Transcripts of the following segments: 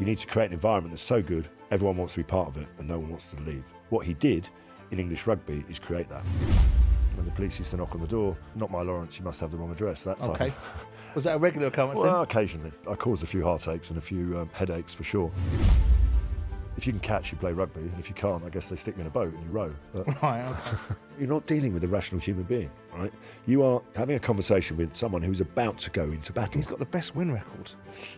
You need to create an environment that's so good, everyone wants to be part of it and no one wants to leave. What he did in English rugby is create that. When the police used to knock on the door, not my Lawrence, you must have the wrong address. That's Okay. Was that a regular occurrence Well, occasionally. I caused a few heartaches and a few um, headaches for sure. If you can catch, you play rugby, and if you can't, I guess they stick you in a boat and you row. But? Right, okay. you're not dealing with a rational human being, right? You are having a conversation with someone who's about to go into battle. He's got the best win record.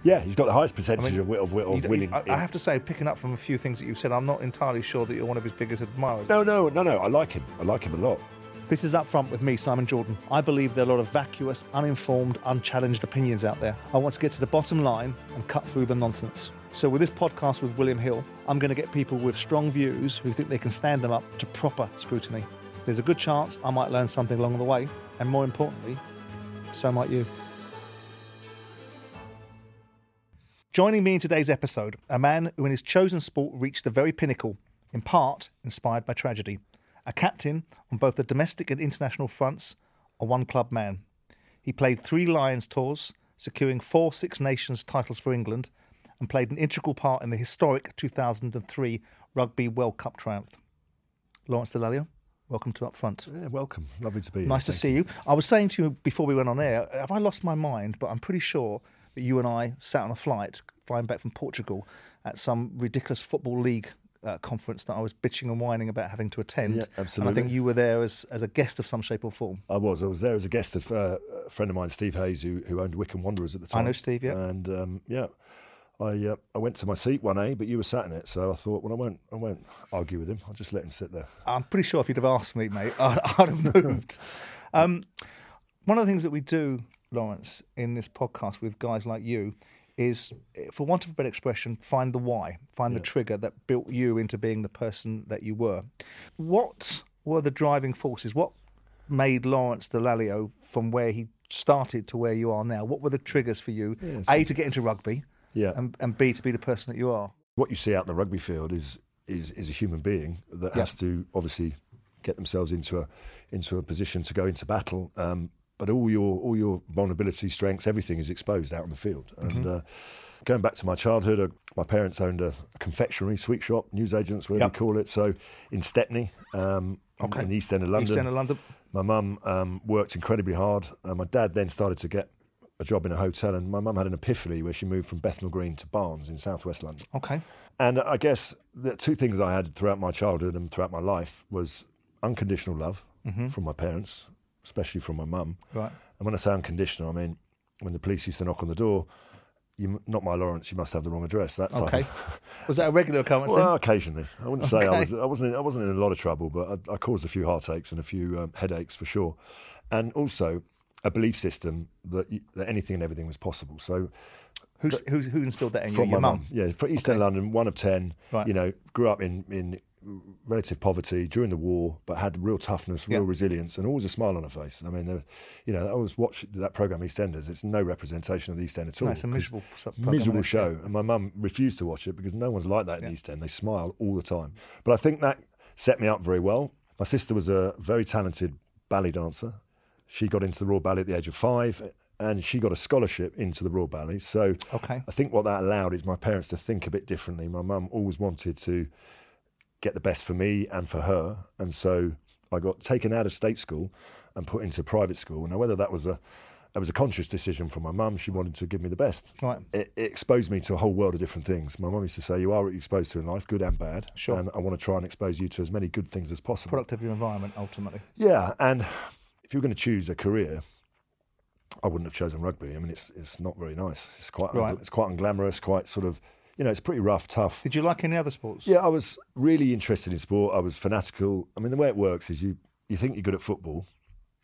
yeah, he's got the highest percentage I mean, of, of, of winning. I, I have to say, picking up from a few things that you've said, I'm not entirely sure that you're one of his biggest admirers. No, no, no, no. I like him. I like him a lot. This is Up Front with me, Simon Jordan. I believe there are a lot of vacuous, uninformed, unchallenged opinions out there. I want to get to the bottom line and cut through the nonsense. So, with this podcast with William Hill, I'm going to get people with strong views who think they can stand them up to proper scrutiny. There's a good chance I might learn something along the way, and more importantly, so might you. Joining me in today's episode, a man who in his chosen sport reached the very pinnacle, in part inspired by tragedy. A captain on both the domestic and international fronts, a one club man. He played three Lions tours, securing four Six Nations titles for England, and played an integral part in the historic 2003 Rugby World Cup triumph. Lawrence Dallaglio, welcome to Up Front. Yeah, welcome. Lovely to be here. Nice to Thank see you. I was saying to you before we went on air, have I lost my mind? But I'm pretty sure that you and I sat on a flight flying back from Portugal at some ridiculous football league uh, conference that I was bitching and whining about having to attend. Yeah, absolutely. And I think you were there as, as a guest of some shape or form. I was. I was there as a guest of uh, a friend of mine, Steve Hayes, who, who owned Wycombe Wanderers at the time. I know Steve, yeah. And um, yeah, I uh, I went to my seat one A, but you were sat in it, so I thought, well, I won't I won't argue with him. I'll just let him sit there. I'm pretty sure if you'd have asked me, mate, I'd, I'd have moved. um, one of the things that we do, Lawrence, in this podcast with guys like you is, for want of a better expression, find the why, find the trigger that built you into being the person that you were. What were the driving forces? What made Lawrence Dallaglio from where he started to where you are now? What were the triggers for you? A, to get into rugby, Yeah. and, and B, to be the person that you are. what you see out in the rugby field is is is a human being that has to obviously get themselves into a into a position to go into battle. Um, but all your all your vulnerability, strengths, everything is exposed out on the field. And uh, going back to my childhood, uh, my parents owned a confectionery, sweet shop, newsagents, whatever Yep. you call it. So in Stepney, um, in the east end of London. East End of London. My mum um, worked incredibly hard. Uh, my dad then started to get a job in a hotel, and my mum had an epiphany where she moved from Bethnal Green to Barnes in southwest London. Okay. And I guess the two things I had throughout my childhood and throughout my life was unconditional love from my parents, especially from my mum. Right. And when I say unconditional, I mean when the police used to knock on the door, you not my Lawrence, you must have the wrong address. That's Okay. Was that a regular occurrence then? well, occasionally. I wouldn't say I was. I wasn't. I wasn't in a lot of trouble, but I, I caused a few heartaches and a few um, headaches for sure, and also a belief system that, you, that anything and everything was possible. So Who's, who's, who instilled that in you? from Your mum? Yeah, for East End London, one of ten. Right. You know, grew up in in relative poverty during the war, but had real toughness, real Yeah. resilience, and always a smile on her face. I mean, you know, I always watch that program EastEnders. It's no representation of the East End at all. No, it's a miserable miserable show. And my mum refused to watch it because no one's like that in the East End. They smile all the time. But I think that set me up very well. My sister was a very talented ballet dancer. She got into the Royal Ballet at the age of five, and she got a scholarship into the Royal Ballet. So Okay. I think what that allowed is my parents to think a bit differently. My mum always wanted to get the best for me and for her, and so I got taken out of state school and put into private school. Now, whether that was a that was a conscious decision from my mum, she wanted to give me the best. Right. It, it exposed me to a whole world of different things. My mum used to say, "You are what you're exposed to in life, good and bad." Sure. And I want to try and expose you to as many good things as possible. Product of your environment, ultimately. Yeah, and if you were going to choose a career, I wouldn't have chosen rugby. I mean, it's it's not very nice. It's quite Right. it's quite unglamorous, quite sort of you know, it's pretty rough, tough. Did you like any other sports? Yeah, I was really interested in sport. I was fanatical. I mean, the way it works is you you think you're good at football,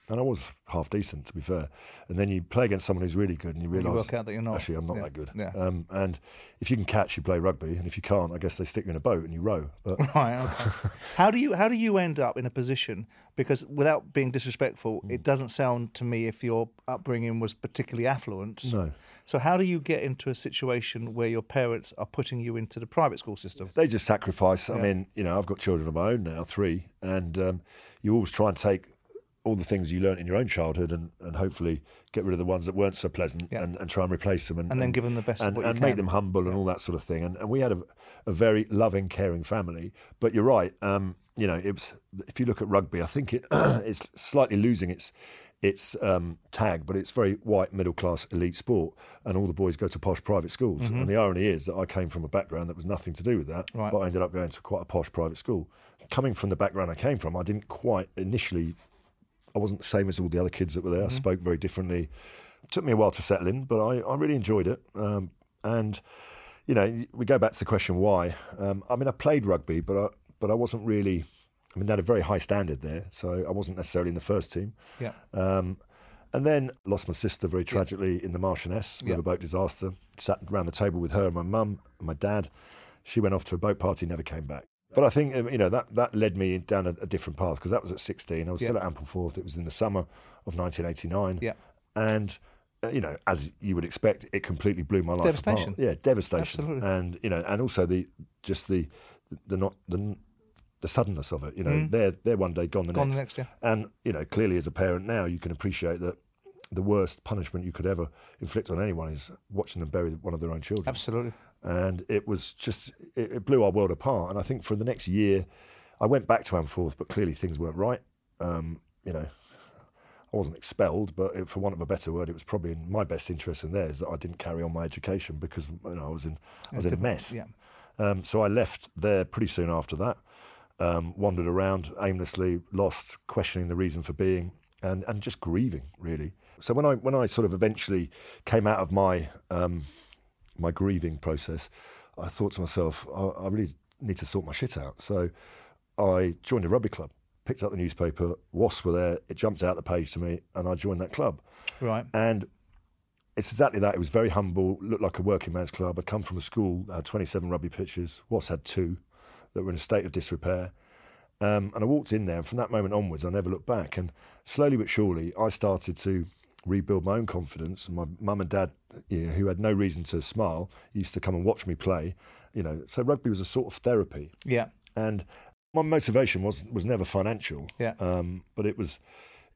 and I was half decent to be fair, and then you play against someone who's really good, and you You realise work out that you're not. actually I'm not Yeah, that good. Yeah. Um, and if you can catch, you play rugby, and if you can't, I guess they stick you in a boat and you row. But Right. Okay. how do you how do you end up in a position? Because without being disrespectful, Mm. it doesn't sound to me if your upbringing was particularly affluent. no. So how do you get into a situation where your parents are putting you into the private school system? they just sacrifice. I mean, you know, I've got children of my own now, three, and um, you always try and take all the things you learnt in your own childhood and, and hopefully get rid of the ones that weren't so pleasant Yeah. and, and try and replace them and, And then give them the best and, and make them humble and all that sort of thing. And, and we had a, a very loving, caring family. But you're right. Um, you know, it was, if you look at rugby, I think it, it's slightly losing its its um, tag, but it's very white, middle class, elite sport, and all the boys go to posh private schools. And the irony is that I came from a background that was nothing to do with that, Mm-hmm. Right. but I ended up going to quite a posh private school. Coming from the background I came from, I didn't quite initially I wasn't the same as all the other kids that were there. I spoke very differently. It took me a while to settle in, but I, I really enjoyed it. Um, and you know, we go back to the question why. Um, I mean, I played rugby, but I, but I wasn't really. I mean, they had a very high standard there, so I wasn't necessarily in the first team. Yeah. Um, and then lost my sister very tragically in the Marchioness Yeah. riverboat disaster. Sat around the table with her and my mum and my dad. She went off to a boat party, never came back. But I think um, you know that that led me down a, a different path because that was at 16. I was Yeah. still at Ampleforth. It was in the summer of 1989. Yeah. And uh, you know, as you would expect, it completely blew my life Devastation. apart. Yeah, devastation. Absolutely. And you know, and also the just the the not the the suddenness of it. You know, they're they're one day gone the Mm. Gone next. the next, yeah. And you know, clearly as a parent now, you can appreciate that the worst punishment you could ever inflict on anyone is watching them bury one of their own children. Absolutely. And it was just it, it blew our world apart. And I think for the next year, I went back to Ampleforth, but clearly things weren't right. Um, you know, I wasn't expelled, but it, for want of a better word, it was probably in my best interest and theirs that I didn't carry on my education because you know I was in I was in a mess. Yeah. Um, so I left there pretty soon after that. Um, wandered around aimlessly, lost, questioning the reason for being, and, and just grieving really. So when I when I sort of eventually came out of my um, my grieving process, I thought to myself, I, I really need to sort my shit out. So I joined a rugby club, picked up the newspaper, Wasps were there, it jumped out the page to me, and I joined that club. Right. And it's exactly that. It was very humble, looked like a working man's club. I'd come from a school that had 27 rugby pitches. Wasps had two that were in a state of disrepair. Um, and I walked in there, and from that moment onwards, I never looked back. And slowly but surely, I started to rebuild my own confidence. And my mum and dad, you know, who had no reason to smile, used to come and watch me play. You know, so rugby was a sort of therapy. Yeah. And my motivation was was never financial. Yeah. Um, but it was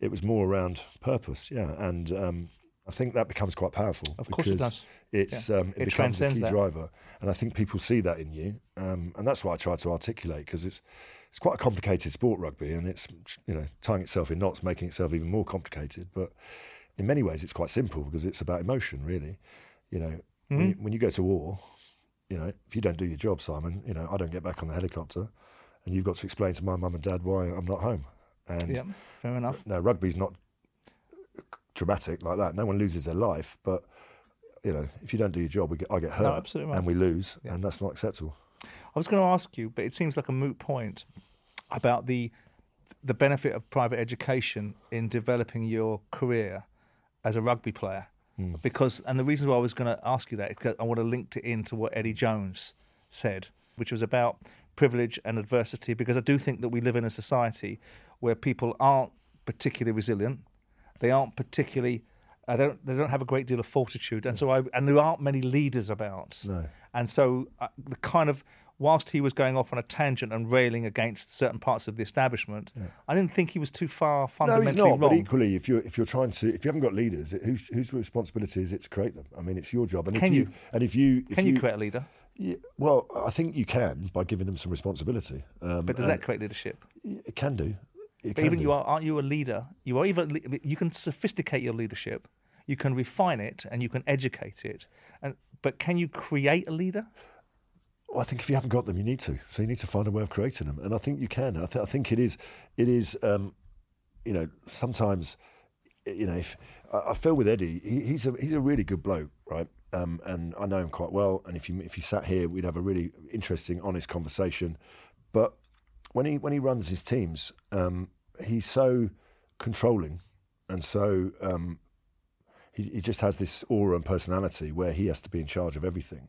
it was more around purpose. Yeah. And um, I think that becomes quite powerful. Of course it does. It's Yeah. um, it, It becomes a key that. driver, and I think people see that in you, um, and that's what I try to articulate because it's it's quite a complicated sport, rugby, and it's you know tying itself in knots, making itself even more complicated. But in many ways, it's quite simple because it's about emotion, really. You know, when, Mm-hmm. you, when you go to war, you know, if you don't do your job, Simon, you know, I don't get back on the helicopter, and you've got to explain to my mum and dad why I'm not home. And Yeah. Fair enough. no, rugby's not dramatic like that. No one loses their life, but you know, if you don't do your job, we get, I get hurt, absolutely right. and we lose, and that's not acceptable. I was going to ask you, but it seems like a moot point about the the benefit of private education in developing your career as a rugby player. Because, and the reason why I was going to ask you that is because I want to link it into what Eddie Jones said, which was about privilege and adversity. Because I do think that we live in a society where people aren't particularly resilient, they aren't particularly, uh, they don't they don't have a great deal of fortitude, and so I and there aren't many leaders about. No. And so uh, the kind of whilst he was going off on a tangent and railing against certain parts of the establishment, I didn't think he was too far No, fundamentally he's not. But wrong. equally, if you're if you're trying to, if you haven't got leaders, it- whose whose responsibility is it to create them? I mean, it's your job. And Can if you, you? and if you if Can you create a leader? Yeah, well, I think you can by giving them some responsibility. Um, But does that create leadership? it can do. It But even do. you are, aren't you a leader? You are even you can sophisticate your leadership, you can refine it, and you can educate it. And but can you create a leader? I think if you haven't got them, you need to. So you need to find a way of creating them, and I think you can. I, th- I think it is. It is. Um, you know, sometimes, you know, if I, I feel with Eddie, he, he's a he's a really good bloke, right? Um, and I know him quite well. And if you if he sat here, we'd have a really interesting, honest conversation. But when he when he runs his teams, um, he's so controlling, and so um, he, he just has this aura and personality where he has to be in charge of everything.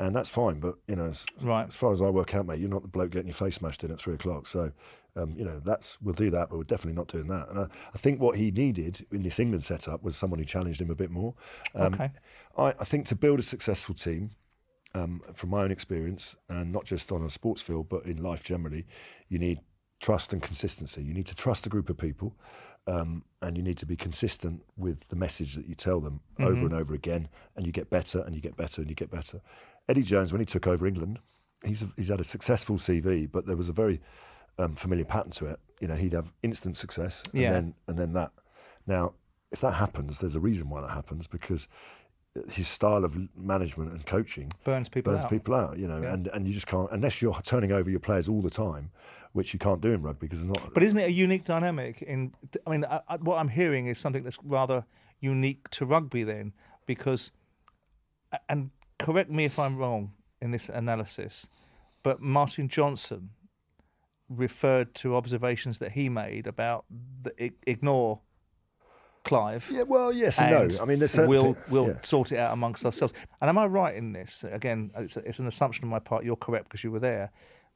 And that's fine, but you know, as, Right. as far as I work out, mate, you're not the bloke getting your face smashed in at three o'clock. So, um, you know, that's we'll do that, but we're definitely not doing that. And I, I think what he needed in this England setup was someone who challenged him a bit more. Um, Okay. I, I think to build a successful team, um, from my own experience, and not just on a sports field, but in life generally, you need trust and consistency. You need to trust a group of people, um, and you need to be consistent with the message that you tell them over Mm-hmm. and over again, and you get better and you get better and you get better. Eddie Jones, when he took over England, he's he's had a successful CV, but there was a very um, familiar pattern to it. You know, he'd have instant success, and Yeah. then and then that. Now, if that happens, there's a reason why that happens because his style of management and coaching Burns people burns out. people out, you know, Yeah. and, and you just can't unless you're turning over your players all the time, which you can't do in rugby because it's not. But isn't it a unique dynamic? In I mean, I, I, what I'm hearing is something that's rather unique to rugby then, because, and correct me if I'm wrong in this analysis, but Martin Johnson referred to observations that he made about the, ignore Clive. yeah, well, yes and, and no. I mean, there's we'll thi- we'll yeah. sort it out amongst ourselves. And am I right in this? Again, it's, a, it's an assumption on my part. You're correct because you were there.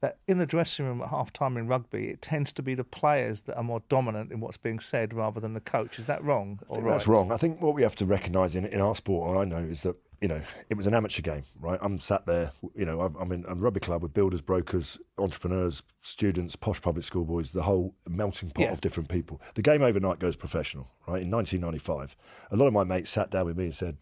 That in the dressing room at half time in rugby, it tends to be the players that are more dominant in what's being said rather than the coach. Is that wrong or right? That's wrong. I think what we have to recognise in, in our sport, or I know, is that you know it was an amateur game, right? I'm sat there, you know, I'm, I'm in a rugby club with builders, brokers, entrepreneurs, students, posh public school boys, the whole melting pot Yeah. of different people. The game overnight goes professional, right? In 1995, a lot of my mates sat down with me and said,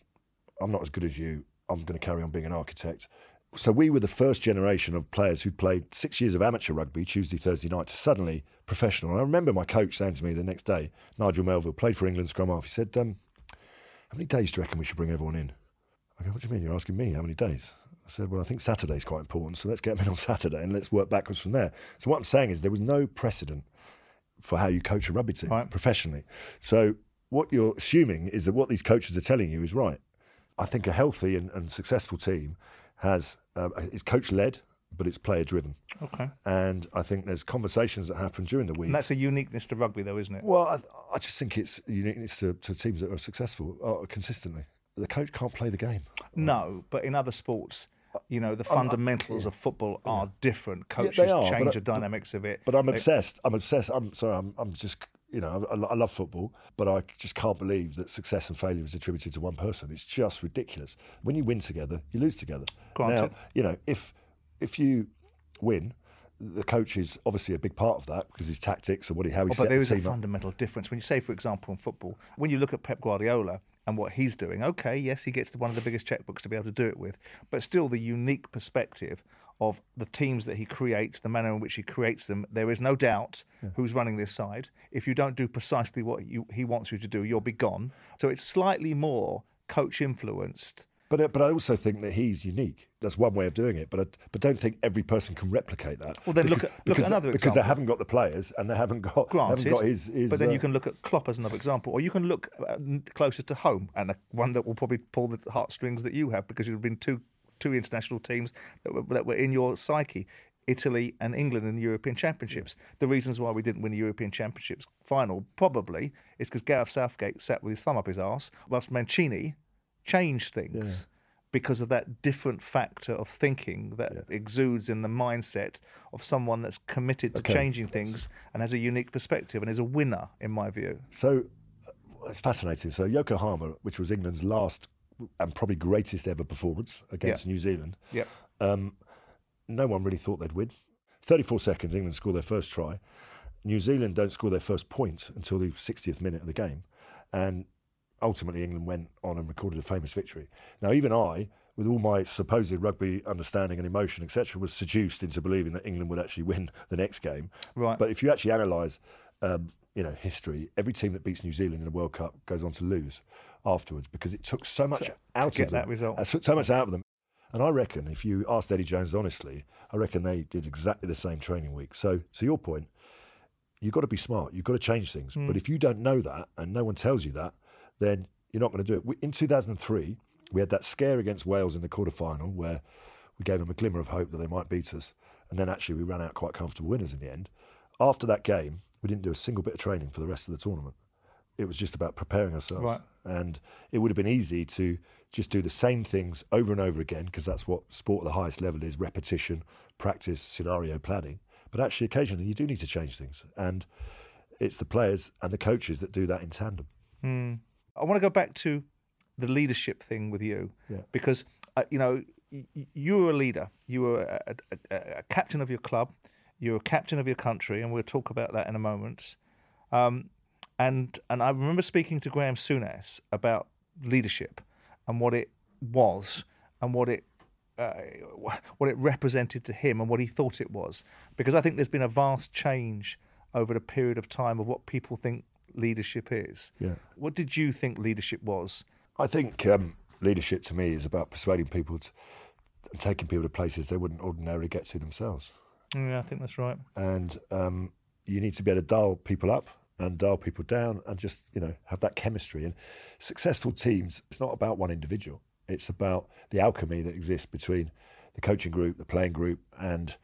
"I'm not as good as you. I'm going to carry on being an architect." So we were the first generation of players who played six years of amateur rugby, Tuesday, Thursday night, to suddenly professional. And I remember my coach saying to me the next day, Nigel Melville, played for England scrum half. He said, um, "How many days do you reckon we should bring everyone in?" I go, "What do you mean? You're asking me how many days?" I said, "Well, I think Saturday's quite important, so let's get them in on Saturday and let's work backwards from there." So what I'm saying is there was no precedent for how you coach a rugby team Right. professionally. So what you're assuming is that what these coaches are telling you is right. I think a healthy and, and successful team has uh, is coach led, but it's player driven. Okay, And I think there's conversations that happen during the week. and that's a uniqueness to rugby, though, isn't it? well, I, I just think it's uniqueness to, to teams that are successful uh, consistently. The coach can't play the game. No, but in other sports, you know, the fundamentals of football are different. Coaches they are, change I- the dynamics of it. But I'm They- obsessed. I'm obsessed. I'm sorry. I'm, I'm just you know I, I love football, but I just can't believe that success and failure is attributed to one person. It's just ridiculous. When you win together, you lose together. Granted. Now, you know if if you win. The coach is obviously a big part of that because his tactics and what he, how he Oh, set but there the is a up. fundamental difference when you say, for example, in football, when you look at Pep Guardiola and what he's doing. Okay, yes, he gets the, one of the biggest checkbooks to be able to do it with, but still the unique perspective of the teams that he creates, the manner in which he creates them. There is no doubt who's running this side. If you don't do precisely what you, he wants you to do, you'll be gone. So it's slightly more coach influenced. But uh, but I also think that he's unique. That's one way of doing it. But I, but don't think every person can replicate that. Well, then look because, at- look at because, another because they haven't got the players and they haven't got Granted, haven't got his. his but then uh, you can look at Klopp as another example, or you can look uh, closer to home and one that will probably pull the heartstrings that you have because you've been two two international teams that were, that were in your psyche. Italy and England in the European Championships. The reasons why we didn't win the European Championships final probably is because Gareth Southgate sat with his thumb up his arse, whilst Mancini changed things because of that different factor of thinking that exudes in the mindset of someone that's committed to Okay. changing things and has a unique perspective and is a winner, in my view. So uh, it's fascinating. So Yokohama, which was England's last and probably greatest ever performance against New Zealand, Yep. no one really thought they'd win. 34 seconds, England score their first try. New Zealand don't score their first point until the 60th minute of the game. And ultimately, England went on and recorded a famous victory. Now, even I, with all my supposed rugby understanding and emotion, etc., was seduced into believing that England would actually win the next game. Right. But if you actually analyse, um, you know, history, every team that beats New Zealand in a World Cup goes on to lose afterwards because it took so much out get of them. that result. uh, So, so much out of them. And I reckon if you asked Eddie Jones honestly, I reckon they did exactly the same training week. So to your point, you've got to be smart. You've got to change things. Hmm. But if you don't know that and no one tells you that, then you're not going to do it. We, in 2003, we had that scare against Wales in the quarter final where we gave them a glimmer of hope that they might beat us. And then actually we ran out quite comfortable winners in the end. After that game, we didn't do a single bit of training for the rest of the tournament. It was just about preparing ourselves. Right. And it would have been easy to just do the same things over and over again because that's what sport at the highest level is repetition, practice, scenario planning. But actually, occasionally, you do need to change things. And it's the players and the coaches that do that in tandem. I want to go back to the leadership thing with you Yeah. because uh, you know you were a leader, you were a, a, a captain of your club, You're a captain of your country, and we'll talk about that in a moment. Um, and and I remember speaking to Graham Souness about leadership and what it was and what it uh, what it represented to him and what he thought it was, because I think there's been a vast change over the period of time of what people think leadership is. Yeah. What did you think leadership was? I think um, leadership to me is about persuading people to, and taking people to places they wouldn't ordinarily get to themselves. Yeah, I think that's right. And um, you need to be able to dial people up and dial people down and just, you know, have that chemistry. And successful teams, it's not about one individual. It's about the alchemy that exists between the coaching group, the playing group, and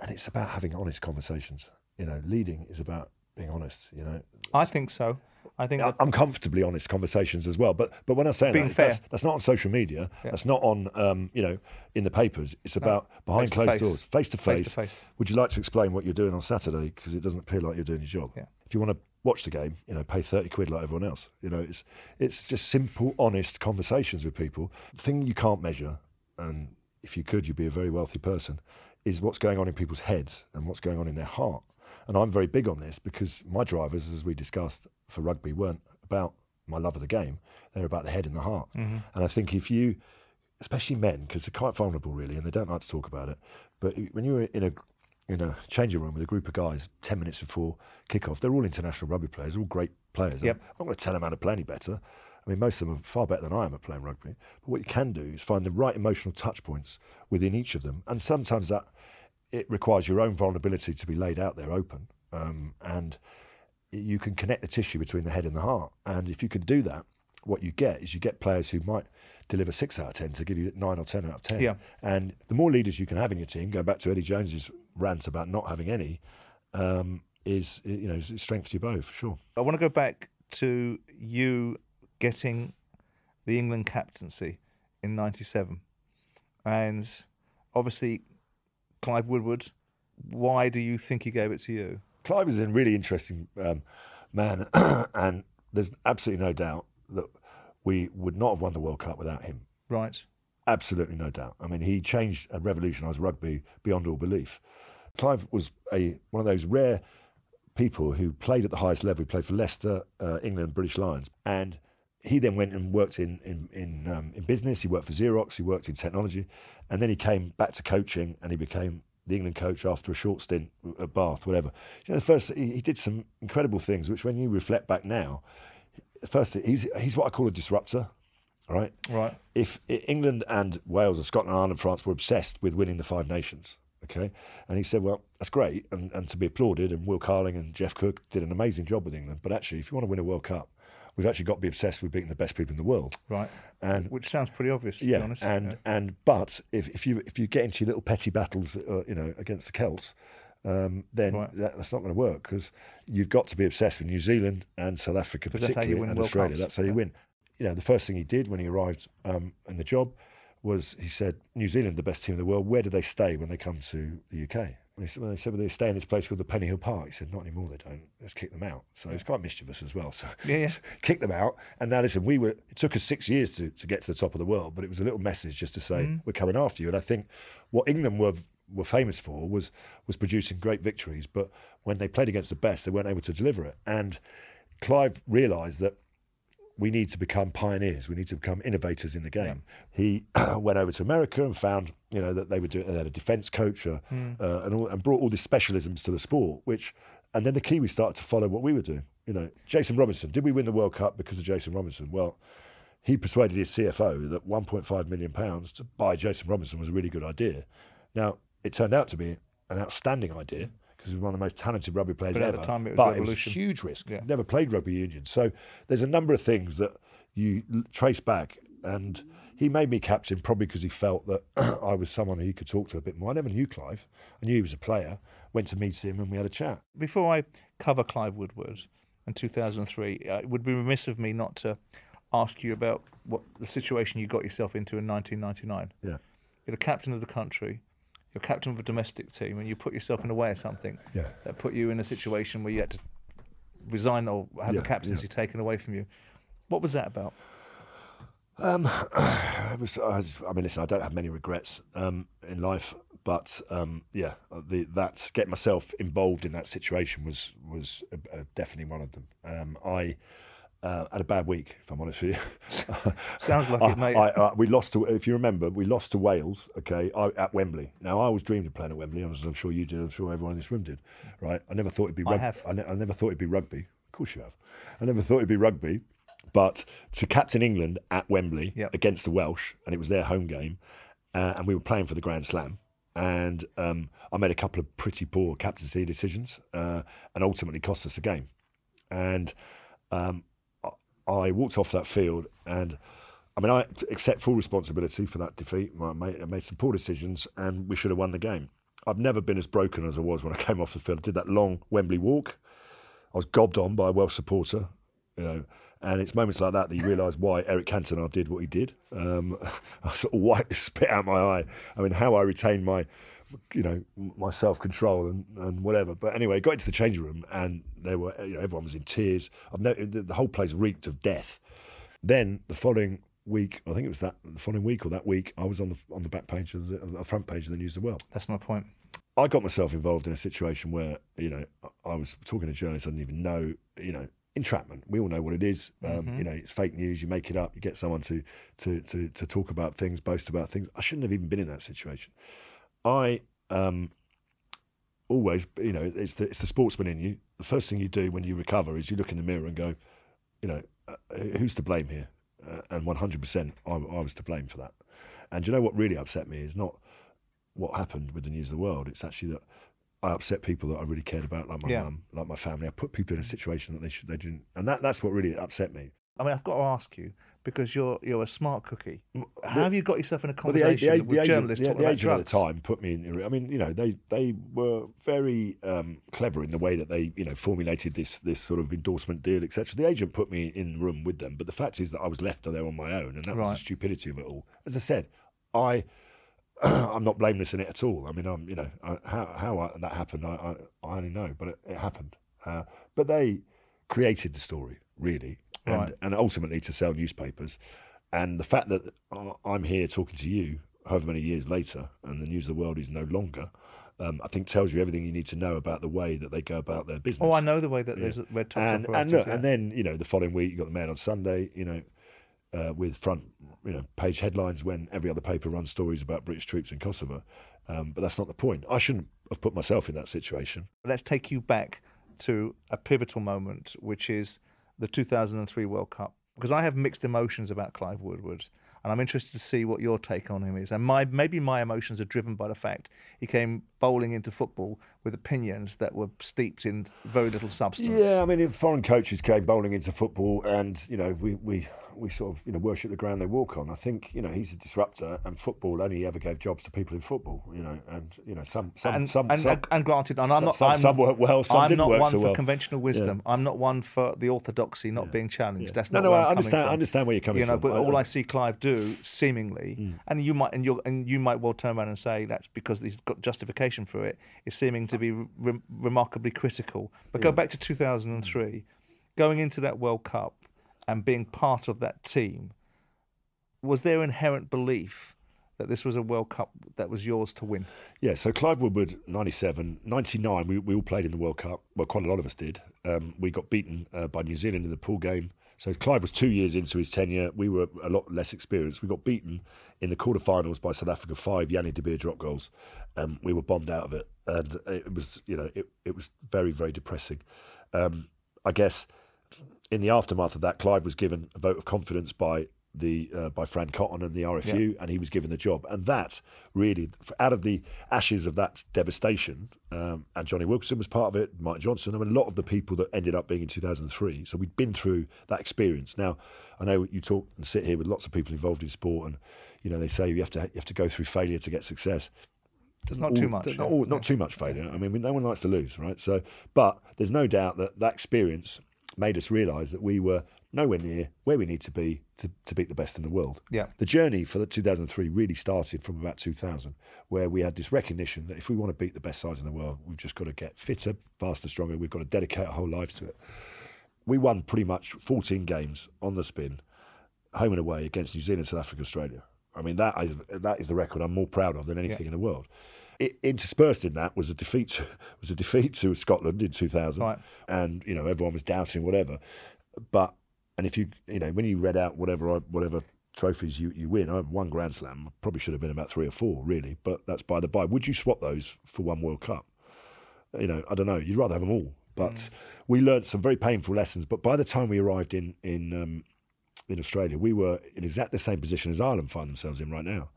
and it's about having honest conversations. You know, leading is about being honest. You know, I think so. I think that, uncomfortably honest conversations as well. But but when I say that. That's, that's not on social media. Yeah. That's not on um, you know in the papers. It's about behind Face closed face. doors, face to Face face. to face. Would you like to explain what you're doing on Saturday? Because it doesn't appear like you're doing your job. Yeah. If you want to watch the game, you know, pay thirty quid like everyone else. You know, it's it's just simple, honest conversations with people. The thing you can't measure, and if you could, you'd be a very wealthy person, is what's going on in people's heads and what's going on in their heart. And I'm very big on this because my drivers, as we discussed for rugby, weren't about my love of the game. They're about the head and the heart. Mm-hmm. And I think if you, especially men, because they're quite vulnerable really, and they don't like to talk about it. But when you're in a in a changing room with a group of guys, ten minutes before kickoff, they're all international rugby players, all great players. Yep. I'm not going to tell them how to play any better. I mean, most of them are far better than I am at playing rugby. But what you can do is find the right emotional touch points within each of them, and sometimes that it requires your own vulnerability to be laid out there open, um, and you can connect the tissue between the head and the heart. And if you can do that, what you get is you get players who might deliver six out of ten to give you nine or ten out of ten. Yeah. And the more leaders you can have in your team, going back to Eddie Jones's rant about not having any, um, is you know strength to your bow for sure. I want to go back to you getting the England captaincy in '97, and obviously Clive Woodward. Why do you think he gave it to you? Clive is a really interesting um, man, and there's absolutely no doubt that we would not have won the World Cup without him. Right. Absolutely no doubt. I mean, he changed and revolutionised rugby beyond all belief. Clive was a one of those rare people who played at the highest level. He played for Leicester, uh, England, British Lions, and he then went and worked in in in, um, in business. He worked for Xerox. He worked in technology, and then he came back to coaching, and he became the England coach after a short stint at Bath, whatever. You know, the first he, he did some incredible things, which when you reflect back now, first he's he's what I call a disruptor. All right, Right. if England and Wales and Scotland, Ireland, and France were obsessed with winning the Five Nations, okay, and he said, well, that's great and, and to be applauded, and Will Carling and Geoff Cooke did an amazing job with England, but actually, if you want to win a World Cup, we've actually got to be obsessed with beating the best people in the world, Right. and Which sounds pretty obvious, to be yeah, honest. and Yeah. and but if, if you if you get into your little petty battles, uh, you know, against the Celts, um, then Right. that, that's not going to work because you've got to be obsessed with New Zealand and South Africa, 'Cause that's how you particularly, win and World Australia. Cups. That's how you Yeah. win. You know, the first thing he did when he arrived um, in the job was he said, "New Zealand, the best team in the world. Where do they stay when they come to the UK?" Said, they said, well, they stay in this place called the Pennyhill Park. He said, not anymore, they don't. Let's kick them out. So he's quite mischievous as well. So Yeah, yeah. kick them out. And now, listen, we were. It took us six years to, to get to the top of the world, but it was a little message just to say Mm. we're coming after you. And I think what England were were famous for was was producing great victories, but when they played against the best, they weren't able to deliver it. And Clive realised that we need to become pioneers. We need to become innovators in the game. He went over to America and found, you know, that they were doing. They had a defence coach uh, uh, and, all, and brought all these specialisms to the sport. Which, and then the Kiwis started to follow what we were doing. You know, Jason Robinson. Did we win the World Cup because of Jason Robinson? Well, he persuaded his CFO that 1.5 million pounds to buy Jason Robinson was a really good idea. Now, it turned out to be an outstanding idea because he was one of the most talented rugby players But at ever. the time it was but it was a huge risk. Yeah. Never played rugby union, so there's a number of things that you trace back. And he made me captain probably because he felt that I was someone who he could talk to a bit more. I never knew Clive. I knew he was a player. Went to meet him and we had a chat. Before I cover Clive Woodward in 2003, uh, it would be remiss of me not to ask you about what the situation you got yourself into in 1999. Yeah. You're the captain of the country, you're captain of a domestic team, and you put yourself in the way of something Yeah. that put you in a situation where you had to resign or have Yeah, the captaincy taken away from you. What was that about? Um, I, was, I, I mean, listen, I don't have many regrets um, in life, but um, yeah, the, that getting myself involved in that situation was was uh, uh, definitely one of them. Um, I uh, had a bad week, if I'm honest with you. Sounds like it, mate. I, I, we lost to, if you remember, we lost to Wales, okay, I, at Wembley. Now, I always dreamed of playing at Wembley, as I'm sure you did, I'm sure everyone in this room did, right? I never thought it'd be I rugby. have. I, ne- I never thought it'd be rugby. Of course you have. I never thought it'd be rugby, but to captain England at Wembley Yep. against the Welsh, and it was their home game, uh, and we were playing for the Grand Slam. And um, I made a couple of pretty poor captaincy decisions, uh, and ultimately cost us the game. And um, I- walked off that field, and I mean, I accept full responsibility for that defeat. I made, I made some poor decisions, and we should have won the game. I've never been as broken as I was when I came off the field. I did that long Wembley walk. I was gobbed on by a Welsh supporter, you know, and it's moments like that that you realise why Eric Cantona did what he did. Um, I sort of wiped the spit out my eye. I mean, how I retained my, you know, my self control and, and whatever. But anyway, got into the changing room and they were, you know, everyone was in tears. I've no, the, the whole place reeked of death. Then the following week, I think it was that the following week or that week, I was on the on the back page of the, the front page of the News of the World. That's my point. I got myself involved in a situation where, you know, I was talking to journalists I didn't even know, you know, entrapment. We all know what it is. Um, You know, it's fake news. You make it up. You get someone to, to to to talk about things, boast about things. I shouldn't have even been in that situation. I um, always, you know, it's the it's the sportsman in you. The first thing you do when you recover is you look in the mirror and go, you know, uh, who's to blame here? Uh, and 100%, I, I was to blame for that. And you know what really upset me is not what happened with the news of the world. It's actually that I upset people that I really cared about, like my Yeah. mum, like my family. I put people in a situation that they should, they didn't, and that that's what really upset me. I mean, I've got to ask you because you're you're a smart cookie. How have you got yourself in a Well, the, conversation the, with the journalists the, the agent at the time put me in. I mean, you know, they they were very um, clever in the way that they, you know, formulated this this sort of endorsement deal, etc. The agent put me in the room with them, but the fact is that I was left there on my own, and that was the stupidity of it all. As I said, I. I'm not blameless in it at all. I mean, I'm, you know, I, how how I, that happened, I, I, I only know, but it, it happened. Uh, but they created the story, really, and Right. and ultimately to sell newspapers. And the fact that I'm here talking to you, however many years later, and the news of the world is no longer, um, I think tells you everything you need to know about the way that they go about their business. Oh, I know the way that there's red top and and, look, yeah. and then you know the following week you got the Mail on Sunday, you know, uh, with front you know page headlines when every other paper runs stories about British troops in Kosovo. Um, but that's not the point. I shouldn't have put myself in that situation. Let's take you back to a pivotal moment, which is the 2003 World Cup. Because I have mixed emotions about Clive Woodward, and I'm interested to see what your take on him is. And my maybe my emotions are driven by the fact he came bowling into football with opinions that were steeped in very little substance. Yeah, I mean, foreign coaches came bowling into football, and you know, we we we sort of you know worship the ground they walk on. I think you know he's a disruptor, and football only ever gave jobs to people in football. You know, and you know some some and, some, and, some and granted, and I'm not. some- I'm, some work well, some I'm didn't not work one so for well. conventional wisdom. I'm not one for the orthodoxy not being challenged. That's No, not no, I I'm understand- I understand where you're coming you know, from. But I- all I- see Clive do, seemingly, mm. and you might and you and you might well turn around and say that's because he's got justification for it. Is seeming to be re- remarkably critical. But go back to 2003, going into that World Cup and being part of that team. Was there inherent belief that this was a World Cup that was yours to win? Yeah, so Clive Woodward, 97, 99, we, we all played in the World Cup. Well, quite a lot of us did. Um, we got beaten uh, by New Zealand in the pool game. So Clive was two years into his tenure. We were a lot less experienced. We got beaten in the quarterfinals by South Africa, five Jannie De Beer drop goals. Um, we were bombed out of it. And it was, you know, it, it was very, very depressing. Um, I guess in the aftermath of that, Clive was given a vote of confidence by the uh, by Fran Cotton and the RFU, and he was given the job. And that really, out of the ashes of that devastation, um, and Jonny Wilkinson was part of it, Mike Johnson, I mean, a lot of the people that ended up being in 2003. So we'd been through that experience. Now, I know you talk and sit here with lots of people involved in sport, and you know they say you have to you have to go through failure to get success. Doesn't Not too much, Not, yeah. all- not too much failure. I mean, no one likes to lose, right? So, but there's no doubt that that experience made us realise that we were nowhere near where we need to be to, to beat the best in the world. Yeah. The journey for the 2003 really started from about 2000, where we had this recognition that if we want to beat the best sides in the world, we've just got to get fitter, faster, stronger. We've got to dedicate our whole lives to it. We won pretty much 14 games on the spin, home and away against New Zealand, South Africa, Australia. I mean, that is, that is the record I'm more proud of than anything in the world. Interspersed in that was a defeat to, was a defeat to Scotland in 2000, Right. and you know everyone was doubting whatever. But and if you you know when you read out whatever whatever trophies you, you win, I one Grand Slam. Probably should have been about three or four, really. But that's by the by. Would you swap those for one World Cup? You know, I don't know. You'd rather have them all. But we learned some very painful lessons. But by the time we arrived in in um, in Australia, we were in exactly the same position as Ireland find themselves in right now.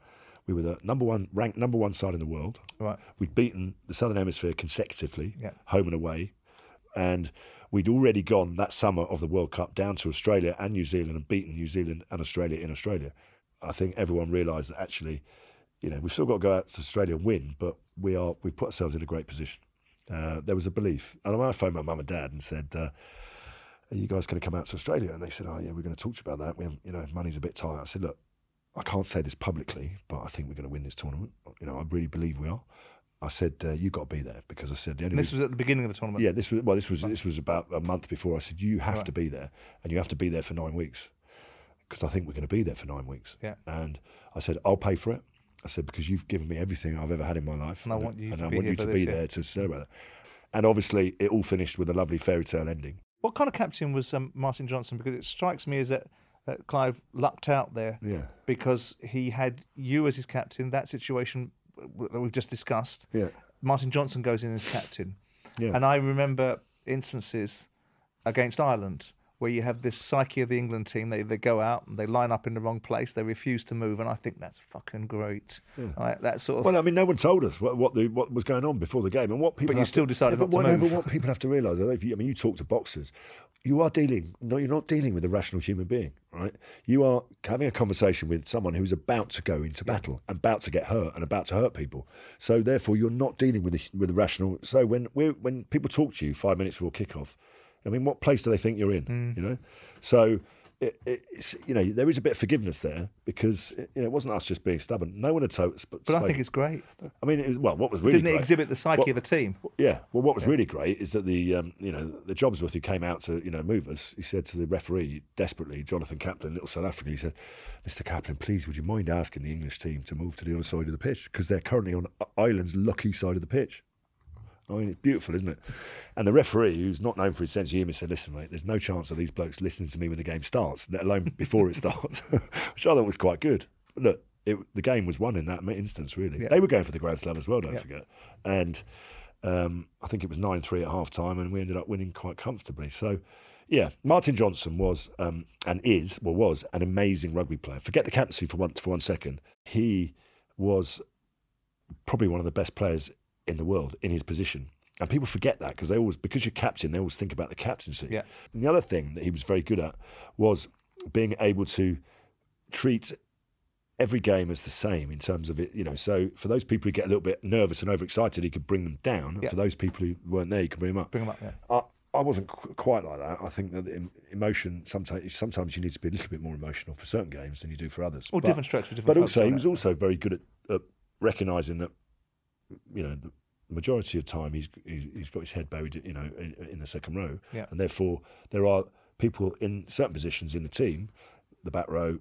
We were the number one ranked number one side in the world. Right. We'd beaten the Southern Hemisphere consecutively, Yeah. home and away, and we'd already gone that summer of the World Cup down to Australia and New Zealand and beaten New Zealand and Australia in Australia. I think everyone realised that actually, you know, we've still got to go out to Australia and win, but we are we've put ourselves in a great position. Uh, there was a belief, and I phoned my mum and dad and said. Uh, are you guys going to come out to Australia? And they said, oh, yeah, we're going to talk to you about that. We have, you know, money's a bit tight. I said, look, I can't say this publicly, but I think we're going to win this tournament. You know, I really believe we are. I said, uh, you got to be there because I said the only And this was at the beginning of the tournament. yeah, this was well, this was this was about a month before. I said, you have Right. to be there, and you have to be there for nine weeks because I think we're going to be there for nine weeks. Yeah. And I said, I'll pay for it. I said because you've given me everything I've ever had in my life, And I want you and to I be want you to this, be yeah. there to celebrate it. And obviously, it all finished with a lovely fairy tale ending. What kind of captain was um, Martin Johnson? Because it strikes me as that, that Clive lucked out there Yeah. because he had you as his captain. That situation that we've just discussed. Yeah. Martin Johnson goes in as captain. Yeah. And I remember instances against Ireland where you have this psyche of the England team. They they go out and they line up in the wrong place. They refuse to move, and I think that's fucking great. Right, that sort of. Well, I mean, no one told us what what, the, what was going on before the game, and what people. But you still to, decided yeah, not but to what, no, move. but what people have to realise, I, don't know if you, I mean, you talk to boxers, you are dealing. No, you're not dealing with a rational human being, right? You are having a conversation with someone who's about to go into battle, and about to get hurt, and about to hurt people. So therefore, you're not dealing with a, with a rational. So when when people talk to you five minutes before kickoff, I mean, what place do they think you're in? Mm. You know, so. It, it's, you know, there is a bit of forgiveness there because you know, it wasn't us just being stubborn. No one had told us. but I think it's great. I mean, it was, well, what was really Didn't it great, exhibit the psyche what- of a team? yeah. Well, what was really great is that the um, you know the Jobsworth who came out to you know move us. He said to the referee desperately, Jonathan Kaplan, little South African. He said, "Mr. Kaplan, please, would you mind asking the English team to move to the other side of the pitch because they're currently on Ireland's lucky side of the pitch." I mean, it's beautiful, isn't it? And the referee, who's not known for his sense of humour, said, "Listen, mate, there's no chance of these blokes listening to me when the game starts, let alone before it starts," which I thought was quite good. But look, it, the game was won in that instance. Really, Yeah. they were going for the Grand Slam as well. Don't Yeah. forget, and um, I think it was nine three at half time, and we ended up winning quite comfortably. So. Yeah, Martin Johnson was um, and is well was an amazing rugby player. Forget the captaincy for one for one second. He was probably one of the best players in the world in his position. And people forget that because they always, because you're captain, they always think about the captaincy. Yeah. And the other thing that he was very good at was being able to treat every game as the same in terms of it, you know. So for those people who get a little bit nervous and overexcited, he could bring them down. Yeah. For those people who weren't there, he could bring them up. Bring them up, yeah. I, I wasn't qu- quite like that. I think that emotion sometimes sometimes you need to be a little bit more emotional for certain games than you do for others. Or But- different strokes for different but also, he was also very good at, at recognising that, you know, the majority of time he's he's got his head buried, you know, in, in the second row, Yeah. and therefore there are people in certain positions in the team, the back row,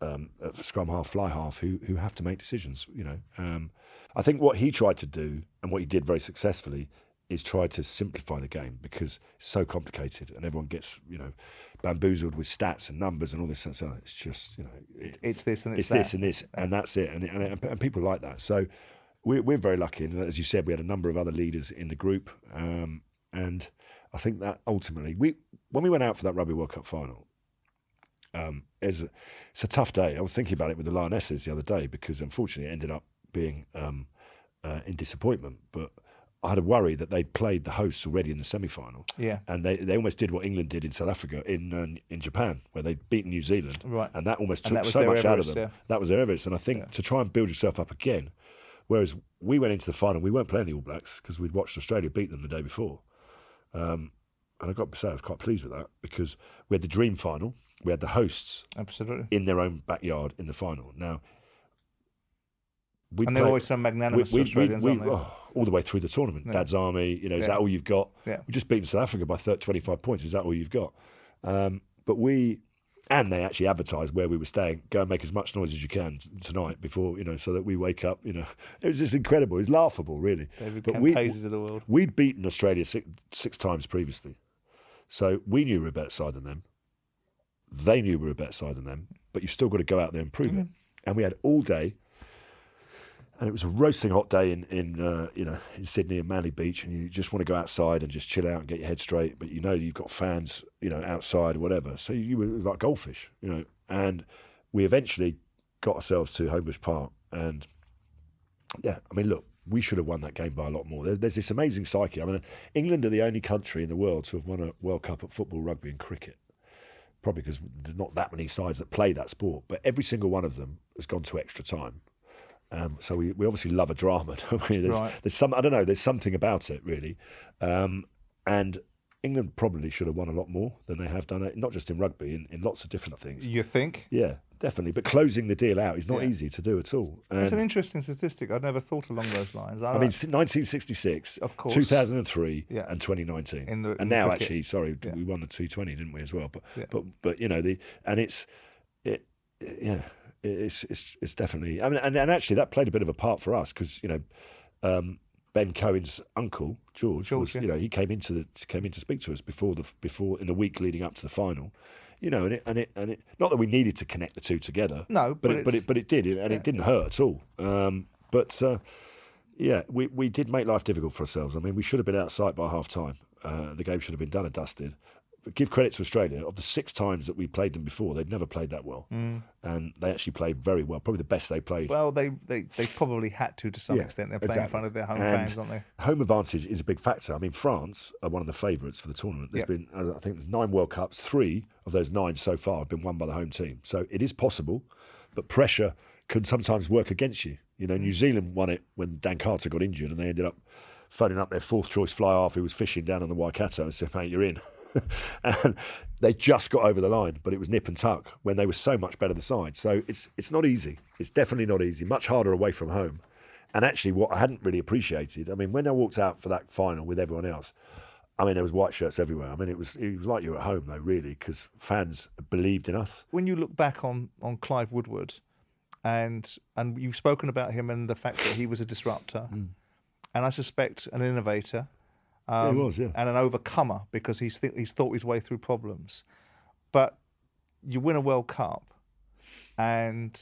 um, scrum half, fly half, who who have to make decisions. You know, um, I think what he tried to do and what he did very successfully is try to simplify the game because it's so complicated and everyone gets you know bamboozled with stats and numbers and all this and so it's just you know it, It's this and it's, it's this and this, and that's it. And, and, and people like that. So we're, we're very lucky. And as you said, we had a number of other leaders in the group. Um, and I think that ultimately, we when we went out for that Rugby World Cup final, um, it's, a, it's a tough day. I was thinking about it with the Lionesses the other day because unfortunately it ended up being um, uh, in disappointment. But I had a worry that they'd played the hosts already in the semi final. Yeah. And they, they almost did what England did in South Africa, in uh, in Japan, where they'd beaten New Zealand. Right. And that almost took that so much out of them. yeah. That was their Everest. And I think Yeah. to try and build yourself up again, whereas we went into the final, we weren't playing the All Blacks because we'd watched Australia beat them the day before. Um, and I got to say, I was quite pleased with that because we had the dream final, we had the hosts Absolutely. in their own backyard in the final. Now, we And they're always so magnanimous, Australians, aren't they? oh, all the way through the tournament. Yeah. Dad's Army, you know, is Yeah. that all you've got? Yeah. We just beaten South Africa by 30, 25 points. Is that all you've got? Um, but we, and they actually advertised where we were staying. Go and make as much noise as you can t- tonight before you know, so that we wake up. You know, it was just incredible. It was laughable, really. David but we, of the world. We'd beaten Australia six, six times previously, so we knew we were a better side than them. They knew we were a better side than them, but you've still got to go out there and prove mm-hmm. it. And we had all day, and it was a roasting hot day in in uh, you know in Sydney and Manly Beach, and you just want to go outside and just chill out and get your head straight. But you know you've got fans, you know, outside whatever. So you were like goldfish, you know. And we eventually got ourselves to Homebush Park, and yeah, I mean, look, we should have won that game by a lot more. There, there's this amazing psyche. I mean, England are the only country in the world to have won a World Cup at football, rugby, and cricket. Probably because there's not that many sides that play that sport, but every single one of them has gone to extra time. Um, so we, we obviously love a drama. Don't we? There's, Right. there's some I don't know. There's something about it really, um, and England probably should have won a lot more than they have done. Not just in rugby, in, in lots of different things. You think? Yeah, definitely. But closing the deal out is not Yeah. easy to do at all. And, It's an interesting statistic. I'd never thought along those lines. I mean, 1966, Of course. 2003, Yeah. and 2019, In the- and now cricket. actually, sorry, Yeah. we won the 220, didn't we as well? But but but you know the and it's it, it- yeah it's it's it's definitely I mean and, and actually that played a bit of a part for us because you know um, Ben Cohen's uncle George, George, was yeah. you know he came into the came in to speak to us before the before in the week leading up to the final. You know, and it and it and it not that we needed to connect the two together. No, but but it, but it but it did, and Yeah. it didn't hurt at all. Um, but uh, yeah, we, we did make life difficult for ourselves. I mean, we should have been outside by half time. Uh, the game should have been done and dusted. Give credit to Australia. Of the six times that we played them before, they'd never played that well. And they actually played very well. Probably the best they played. Well, they, they, they probably had to to some Yeah, extent. They're playing in front of their home And fans, aren't they? Home advantage is a big factor. I mean, France are one of the favourites for the tournament. There's Yeah. been, uh, I think, there's nine World Cups. Three of those nine so far have been won by the home team. So it is possible, but pressure can sometimes work against you. You know, Mm. New Zealand won it when Dan Carter got injured, and they ended up phoning up their fourth choice fly half who was fishing down on the Waikato and said, "Mate, you're in." and they just got over the line, but it was nip and tuck when they were so much better the side. So it's it's not easy. It's definitely not easy. Much harder away from home. And actually, what I hadn't really appreciated, I mean, when I walked out for that final with everyone else, I mean, there was white shirts everywhere. I mean, it was it was like you were at home though, really, because fans believed in us. When you look back on, on Clive Woodward, and and you've spoken about him and the fact that he was a disruptor, mm. and I suspect an innovator, um, he was, yeah. and an overcomer because he's th- he's thought his way through problems. But you win a World Cup, and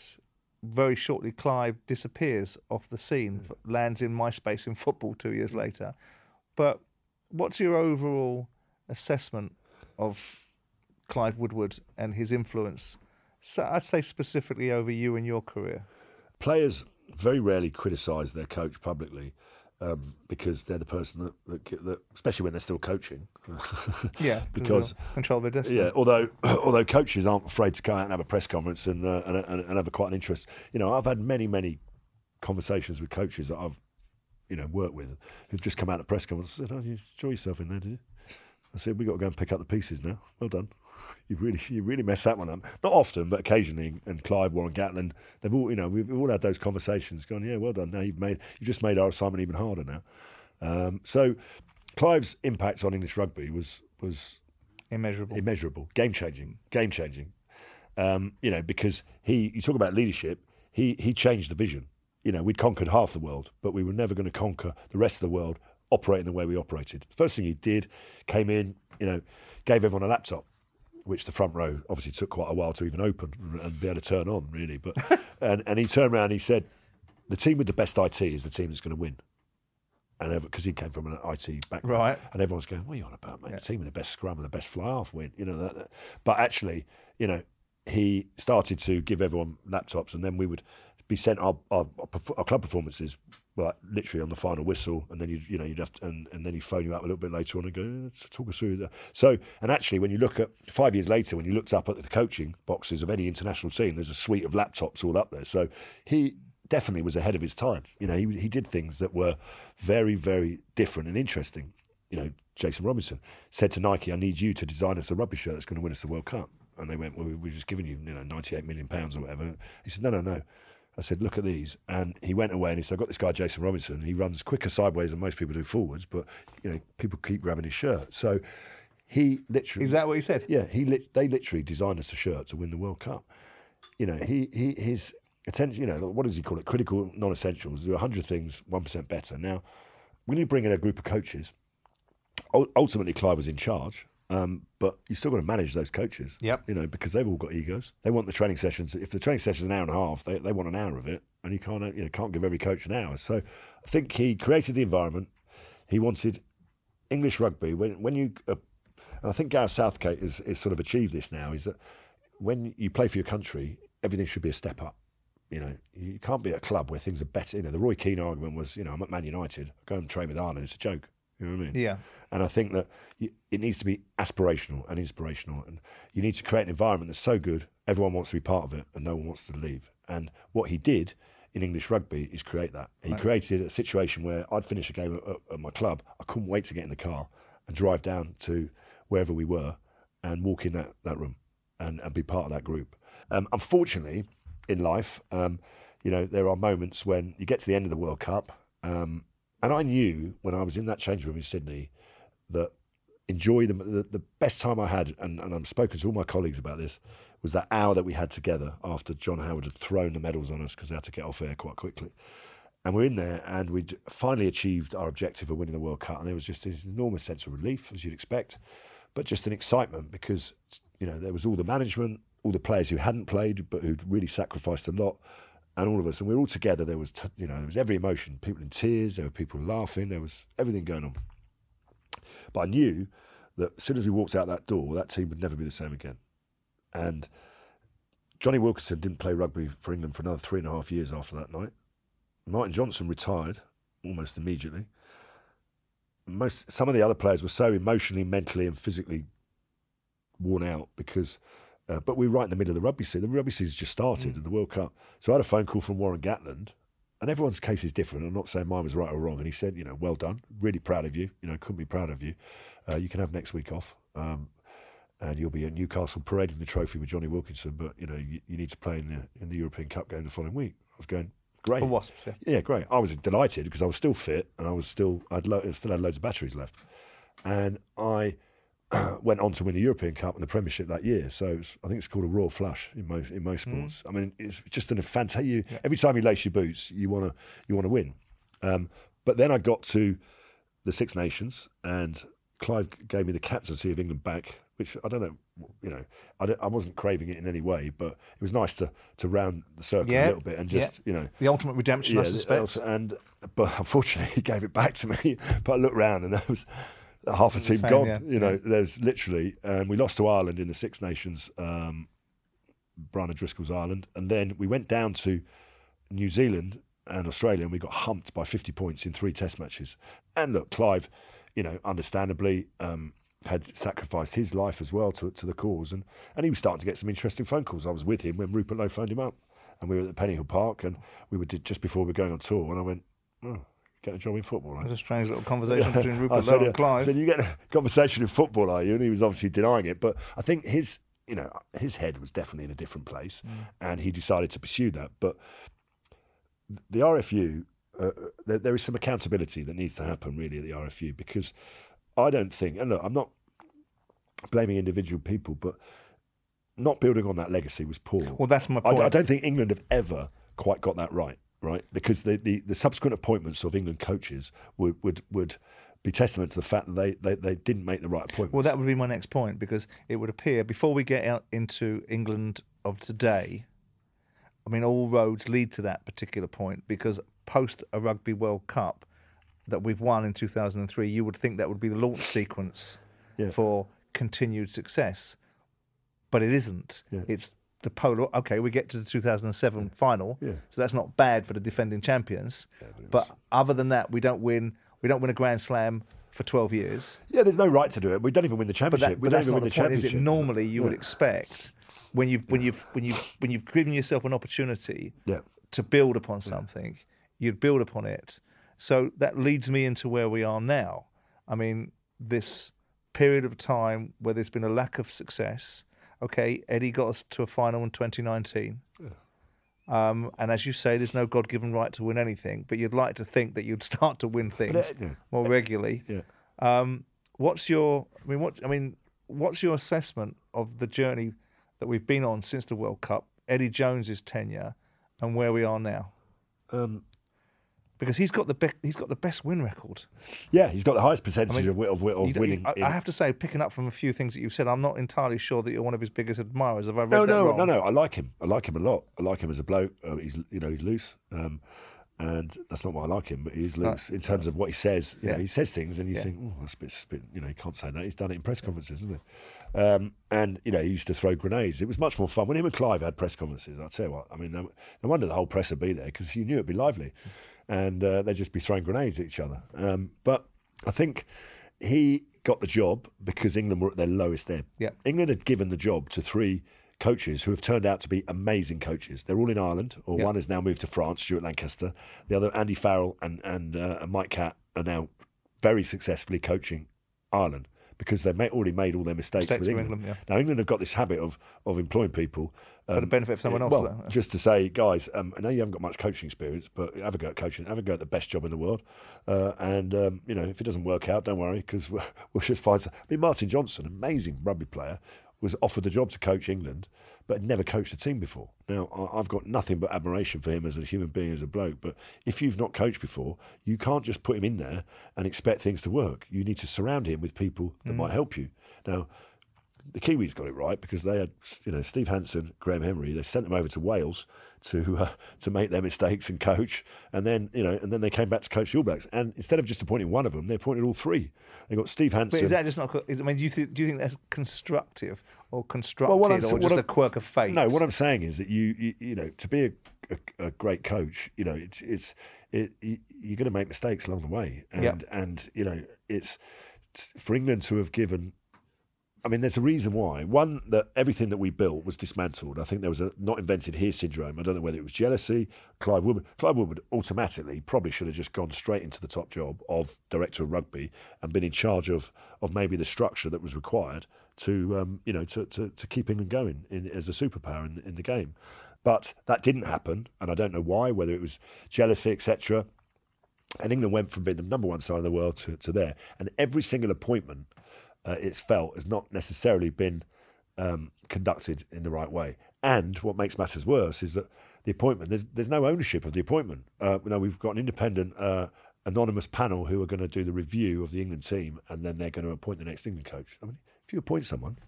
very shortly Clive disappears off the scene, lands in MySpace in football two years later. But what's your overall assessment of Clive Woodward and his influence? So I'd say specifically over you and your career. Players very rarely criticise their coach publicly. Um, because they're the person that, that, that, especially when they're still coaching. Yeah, because control their destiny. Yeah, although although coaches aren't afraid to come out and have a press conference and uh, and, and, and have a quite an interest. You know, I've had many many conversations with coaches that I've you know worked with who've just come out of press conference and said, "Oh, you enjoy yourself in there, did you?" I said, "We've got to go and pick up the pieces now. Well done." You really, you really messed that one up. Not often, but occasionally. And Clive, Warren Gatland, they've all, you know, we've all had those conversations. Gone, yeah, well done. Now you've made, you just made our assignment even harder now. Um, so, Clive's impact on English rugby was was Immeasurable. immeasurable, game changing, game changing. Um, you know, because he, you talk about leadership, he he changed the vision. You know, we'd conquered half the world, but we were never going to conquer the rest of the world operating the way we operated. The first thing he did, came in, you know, gave everyone a laptop, which the front row obviously took quite a while to even open and be able to turn on, really. But and and he turned around, and he said, "The team with the best IT is the team that's going to win." And because he came from an IT background, Right. and everyone's going, "What are you on about, mate? The team with the best scrum and the best fly half win." You know, that, that. but actually, you know, he started to give everyone laptops, and then we would be sent our, our, our club performances, like literally on the final whistle, and then you you know you'd have to, and, and then he'd phone you up a little bit later on and go, "Eh, "Let's talk us through that." So, and actually, when you look at five years later, when you looked up at the coaching boxes of any international team, there's a suite of laptops all up there. So he definitely was ahead of his time. You know, he he did things that were very very different and interesting. You know, Jason Robinson said to Nike, "I need you to design us a rugby shirt that's going to win us the World Cup." And they went, "Well, we- we've just given you, you know, 98 million pounds or whatever." He said, "No, no, no." I said, "Look at these," and he went away and he said, "I've got this guy, Jason Robinson. He runs quicker sideways than most people do forwards, but you know, people keep grabbing his shirt." So He literally. Is that what he said? Yeah, he lit, they literally designed us a shirt to win the World Cup. You know, he, he his attention. You know, what does he call it? Critical non-essentials. Do hundred things, one percent better. Now, when you bring in a group of coaches, ultimately Clive was in charge. Um, but you still got to manage those coaches. Yep. You know, because they've all got egos. They want the training sessions. If the training session's is an hour and a half, they, they want an hour of it, and you can't you know can't give every coach an hour. So I think he created the environment. He wanted English rugby when when you uh, and I think Gareth Southgate has, has sort of achieved this now is that when you play for your country, everything should be a step up. You know, you can't be at a club where things are better. You know, the Roy Keane argument was, you know, I'm at Man United, go and train with Ireland. It's a joke. You know what I mean? Yeah. And I think that you, it needs to be aspirational and inspirational, and you need to create an environment that's so good everyone wants to be part of it, and no one wants to leave. And what he did in English rugby is create that. He Right. created a situation where I'd finish a game at, at- at my club, I couldn't wait to get in the car and drive down to wherever we were and walk in that, that room and, and be part of that group. Um, unfortunately, in life, um, you know, there are moments when you get to the end of the World Cup, um, and I knew when I was in that change room in Sydney that enjoy the, the, the best time I had, and, and I've spoken to all my colleagues about this, was that hour that we had together after John Howard had thrown the medals on us because they had to get off air quite quickly. And we're in there, and we'd finally achieved our objective of winning the World Cup, and there was just this enormous sense of relief, as you'd expect, but just an excitement because you know there was all the management, all the players who hadn't played but who'd really sacrificed a lot, and all of us, and we were all together. There was, t- you know, there was every emotion, people in tears, there were people laughing, there was everything going on. But I knew that as soon as we walked out that door, that team would never be the same again. And Jonny Wilkinson didn't play rugby for England for another three and a half years after that night. Martin Johnson retired almost immediately. Most some of the other players were so emotionally, mentally, and physically worn out because. Uh, but we were right in the middle of the rugby season. The rugby season just started in the World Cup. So I had a phone call from Warren Gatland, and everyone's case is different. I'm not saying mine was right or wrong. And he said, you know, well done, really proud of you. You know, couldn't be proud of you. Uh, you can have next week off, um, and you'll be at Newcastle parading the trophy with Jonny Wilkinson. But you know, you, you need to play in the in the European Cup game the following week. I was going great. For Wasps, yeah. Yeah, great. I was delighted because I was still fit and I was still I'd lo- still had loads of batteries left, and I went on to win the European Cup and the Premiership that year. So was, I think it's called a royal flush in most in most sports. I mean, it's just an a fantastic. You, Every time you lace your boots, you want to you want to win. Um, but then I got to the Six Nations and Clive gave me the captaincy of England back, which I don't know, you know, I, I wasn't craving it in any way, but it was nice to to round the circle Yeah, a little bit and yeah. just you know The ultimate redemption, I suspect. and but unfortunately, he gave it back to me. But I looked round and there was half a team same, gone. yeah, You know, there's literally. Um, we lost to Ireland in the Six Nations, um, Brian O'Driscoll's Ireland, and then we went down to New Zealand and Australia, and we got humped by 50 points in three Test matches. And look, Clive, you know, understandably. Um, had sacrificed his life as well to to the cause, and, and he was starting to get some interesting phone calls. I was with him when Rupert Lowe phoned him up, and we were at the Pennyhill Park, and we were did, just before we were going on tour, and I went, "Oh, get a job in football." right?" There's a strange little conversation between Rupert said, Lowe and Clive. I said, you get a conversation in football, are you? And he was obviously denying it. But I think his, you know, his head was definitely in a different place, Mm. and he decided to pursue that. But the RFU, uh, there, there is some accountability that needs to happen really at the RFU because I don't think, and look, I'm not blaming individual people, but not building on that legacy was poor. Well, that's my I. I don't think England have ever quite got that right, right? Because the, the, the subsequent appointments of England coaches would, would, would be testament to the fact that they, they, they didn't make the right appointments. Well, that would be my next point because it would appear before we get out into England of today, I mean, all roads lead to that particular point because post a Rugby World Cup that we've won in 2003, you would think that would be the launch sequence Yeah. for continued success. But it isn't. Yeah. It's the polar. Okay, we get to the 2007 final, Yeah. so that's not bad for the defending champions. but other than that, we don't win. We don't win a Grand Slam for 12 years. yeah, there's no right to do it. We don't even win the But, championship. that, we but don't that's even not win the the point. Is it normally you would expect when you've when you've when you've when you've given yourself an opportunity Yeah. to build upon something, you'd build upon it. So that leads me into where we are now. I mean, this period of time where there's been a lack of success. Okay, Eddie got us to a final in 2019. Um, and as you say, there's no God-given right to win anything, but you'd like to think that you'd start to win things uh, yeah. more regularly. Yeah. Um, what's your? I mean, what? I mean, what's your assessment of the journey that we've been on since the World Cup, Eddie Jones's tenure, and where we are now? Um, Because he's got the be- he's got the best win record. yeah, he's got the highest percentage I mean, of, of, of You winning. I, I have to say, picking up from a few things that you've said, I'm not entirely sure that you're one of his biggest admirers. Have I read no, that no, wrong? no, no. I like him. I like him a lot. I like him as a bloke. Uh, he's, you know, he's loose, um, and that's not why I like him. But he's loose in terms of what he says. You Yeah. know, he says things, and you Yeah. think, oh, that's a bit, that's a bit, you know, he can't say that. He's done it in press conferences, isn't he? Um, and you know, he used to throw grenades. It was much more fun when him and Clive had press conferences. I'll tell you what. I mean, no, no wonder the whole press would be there because you knew it'd be lively, and uh, they'd just be throwing grenades at each other. Um, but I think he got the job because England were at their lowest ebb. Yeah. England had given the job to three coaches who have turned out to be amazing coaches. They're all in Ireland, or Yeah. one has now moved to France, Stuart Lancaster. The other, Andy Farrell and and, uh, and Mike Catt, are now very successfully coaching Ireland because they've made, already made all their mistakes, Mistakes with England. England, Now England have got this habit of of employing people For the um, benefit of someone else. well, though. just to say, guys, um, I know you haven't got much coaching experience, but have a go at coaching. Have a go at the best job in the world. Uh, and um, you know, if it doesn't work out, don't worry, because we'll, we'll just find. Some. I mean, Martin Johnson, amazing rugby player, was offered the job to coach England, but had never coached a team before. Now, I've got nothing but admiration for him as a human being, as a bloke. But if you've not coached before, you can't just put him in there and expect things to work. You need to surround him with people that mm. might help you. Now, the Kiwis got it right because they had, you know, Steve Hansen, Graham Henry. They sent them over to Wales to uh, to make their mistakes and coach, and then you know, and then they came back to coach the All Blacks. And instead of just appointing one of them, they appointed all three. They got Steve Hansen. But is that just not? I mean, do you, th- do you think that's constructive or constructed, Well, or just a quirk of fate? No, what I'm saying is that you, you, you know, to be a, a, a great coach, you know, it's it's it, you- you're going to make mistakes along the way, and Yeah. and you know, it's, it's for England to have given. I mean, there's a reason why. One that everything that we built was dismantled. I think there was a not invented here syndrome. I don't know whether it was jealousy. Clive Woodward, Clive Woodward automatically probably should have just gone straight into the top job of director of rugby and been in charge of of maybe the structure that was required to um, you know to, to, to keep England going in, as a superpower in, in the game. But that didn't happen, and I don't know why. Whether it was jealousy, etc. And England went from being the number one side in the world to, to there. And every single appointment, uh, it's felt, has not necessarily been um, conducted in the right way. And what makes matters worse is that the appointment, there's, there's no ownership of the appointment. Uh, you know, we've got an independent, uh, anonymous panel who are going to do the review of the England team, and then they're going to appoint the next England coach. I mean, if you appoint someone,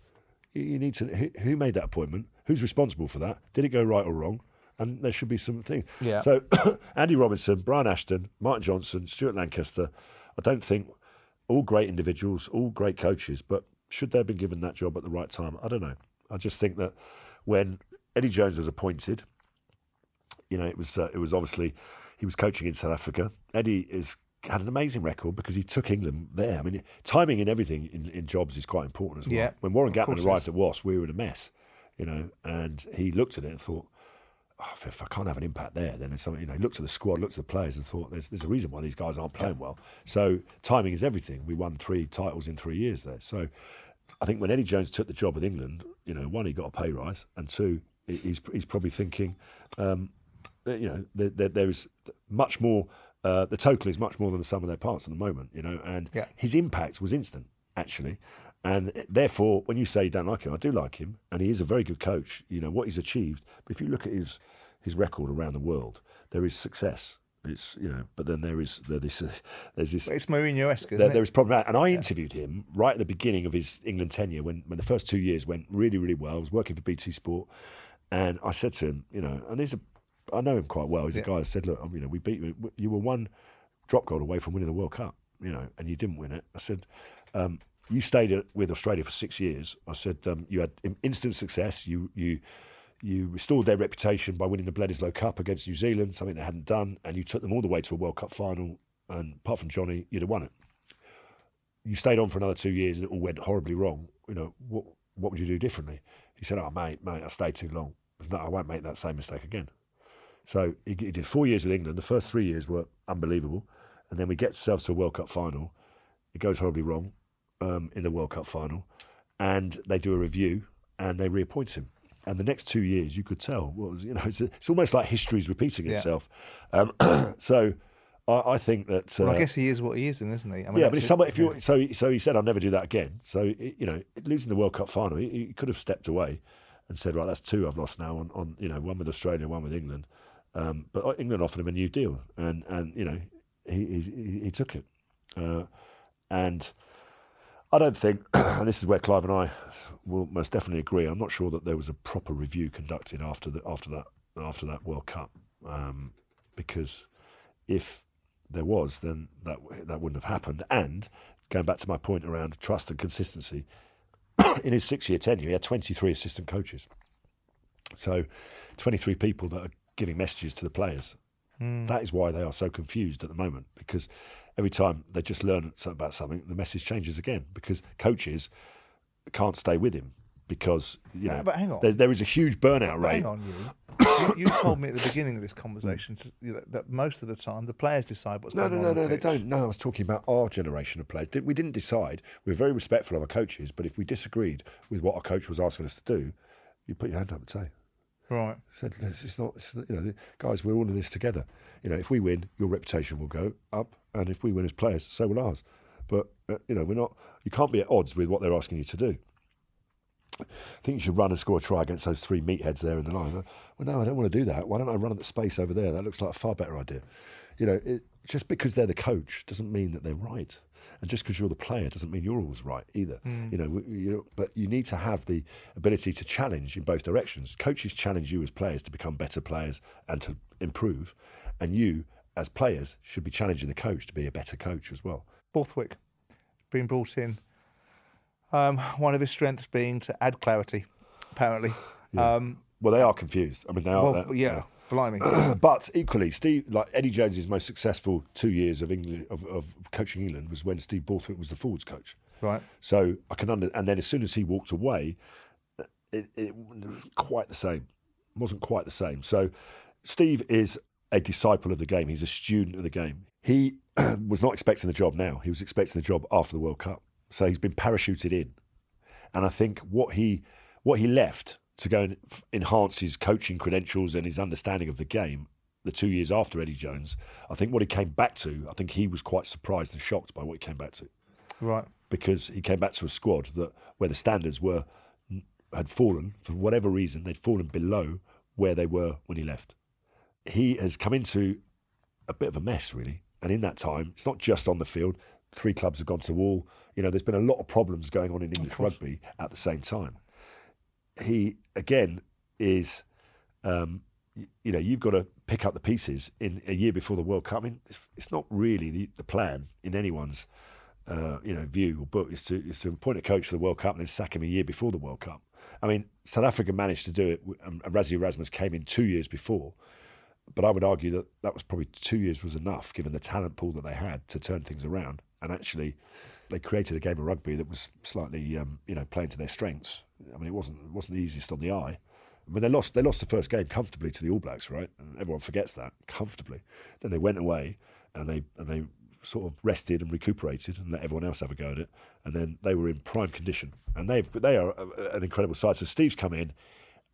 you, need to, who, who made that appointment? Who's responsible for that? Did it go right or wrong? And there should be some things. Yeah. So Andy Robinson, Brian Ashton, Martin Johnson, Stuart Lancaster, I don't think all great individuals, all great coaches, but should they have been given that job at the right time? I don't know. I just think that when Eddie Jones was appointed, you know, it was uh, it was obviously he was coaching in South Africa. Eddie is had an amazing record because he took England there. I mean, timing and everything in, in jobs is quite important as well. Yeah, when Warren of Gatland arrived at Wasp, we were in a mess, you know, and he looked at it and thought, oh, if, I can't have an impact there, then it's something, you know, looked at the squad, looked at the players and thought, there's, there's a reason why these guys aren't playing well. So timing is everything. We won three titles in three years there. So I think when Eddie Jones took the job with England, you know, one, he got a pay rise, and two, he's, he's probably thinking, um, you know, there, there, there is much more, uh, the total is much more than the sum of their parts at the moment, you know, and Yeah. his impact was instant, actually. And therefore, when you say you don't like him, I do like him, and he is a very good coach. You know what he's achieved. But if you look at his his record around the world, there is success. It's you know, but then there is there this there's this It's Mourinho-esque, there, it? there was problematic. And I interviewed him right at the beginning of his England tenure when, when the first two years went really, really well. I was working for BT Sport. And I said to him, you know, and he's a, I know him quite well. He's Yeah. a guy that said, look, you know, we beat you. You were one drop goal away from winning the World Cup, you know, and you didn't win it. I said, um, you stayed with Australia for six years. I said, um, you had instant success. You, you, you restored their reputation by winning the Bledisloe Cup against New Zealand, something they hadn't done, and you took them all the way to a World Cup final. And apart from Jonny, you'd have won it. You stayed on for another two years, and it all went horribly wrong. You know what? What would you do differently? He said, "Oh, mate, mate, I stayed too long. No, I won't make that same mistake again." So he, he did four years with England. The first three years were unbelievable, and then we get ourselves to a World Cup final. It goes horribly wrong um, in the World Cup final, and they do a review and they reappoint him. And the next two years, you could tell was you know it's, it's almost like history's repeating Yeah. itself. Um, so I, I think that. Uh, Well, I guess he is what he is, isn't he? I mean, yeah, but if someone, if you, so he- so he said, I'll never do that again. So you know, losing the World Cup final, he, he could have stepped away and said, right, that's two I've lost now on, on you know, one with Australia, one with England. Um, but England offered him a new deal, and and you know, he he, he took it, uh, and I don't think, and this is where Clive and I will most definitely agree. I'm not sure that there was a proper review conducted after the after that after that World Cup, um, because if there was, then that that wouldn't have happened. And going back to my point around trust and consistency, in his six-year tenure, he had 23 assistant coaches. So, 23 people that are giving messages to the players. That is why they are so confused at the moment because every time they just learn something about something, the message changes again because coaches can't stay with him because you No, know but hang on. There, there is a huge burnout rate. Hang on, you. you. You told me at the beginning of this conversation to- you know, that most of the time the players decide what's No, going no, on. no, no, no, the they don't. No, I was talking about our generation of players. We didn't decide. We are very respectful of our coaches, but if we disagreed with what our coach was asking us to do, you put your hand up and say, Right. said, "This is not, it's not- you know, guys, we're all in this together. You know, if we win, your reputation will go up, and if we win as players, so will ours. But uh, you know, we're not. You can't be at odds with what they're asking you to do. I think you should run and score a try against those three meatheads there in the line. Well, no, I don't want to do that. Why don't I run at the space over there? That looks like a far better idea. You know, it, just because they're the coach doesn't mean that they're right, and just because you're the player doesn't mean you're always right either. You know, we- you know, but you need to have the ability to challenge in both directions. Coaches challenge you as players to become better players and to improve, and you as players should be challenging the coach to be a better coach as well. Borthwick being brought in. Um, one of his strengths being to add clarity, apparently. Um, Well, they are confused. I mean, they are. well, they're- yeah, blimey. but equally, Steve, like Eddie Jones's most successful two years of England of, of coaching England was when Steve Borthwick was the forwards coach. right. So I can under, and then as soon as he walked away, it, it wasn't quite the same. It wasn't quite the same. So Steve is a disciple of the game. He's a student of the game. He was not expecting the job now. He was expecting the job after the World Cup. So he's been parachuted in, and I think what he what he left to go and f- enhance his coaching credentials and his understanding of the game. The two years after Eddie Jones, I think what he came back to, I think he was quite surprised and shocked by what he came back to Right. because he came back to a squad that where the standards were had fallen for whatever reason they'd fallen below where they were when he left. He has come into a bit of a mess really, and in that time, it's not just on the field. Three clubs have gone to the wall. You know, there's been a lot of problems going on in English rugby at the same time. He again is, um, you know, you've got to pick up the pieces in a year before the World Cup. I mean, it's, it's not really the, the plan in anyone's uh, you know, view or book is to is to appoint a coach for the World Cup and then sack him a year before the World Cup. I mean, South Africa managed to do it. Um, Rassie Erasmus came in two years before, but I would argue that that was probably two years was enough, given the talent pool that they had to turn things around. And actually, they created a game of rugby that was slightly, um, you know, playing to their strengths. I mean, it wasn't it wasn't the easiest on the eye. But they lost. They lost the first game comfortably to the All Blacks, right? And everyone forgets that comfortably. Then they went away and they and they sort of rested and recuperated and let everyone else have a go at it. And then they were in prime condition. And they've they are an incredible side. So Steve's come in.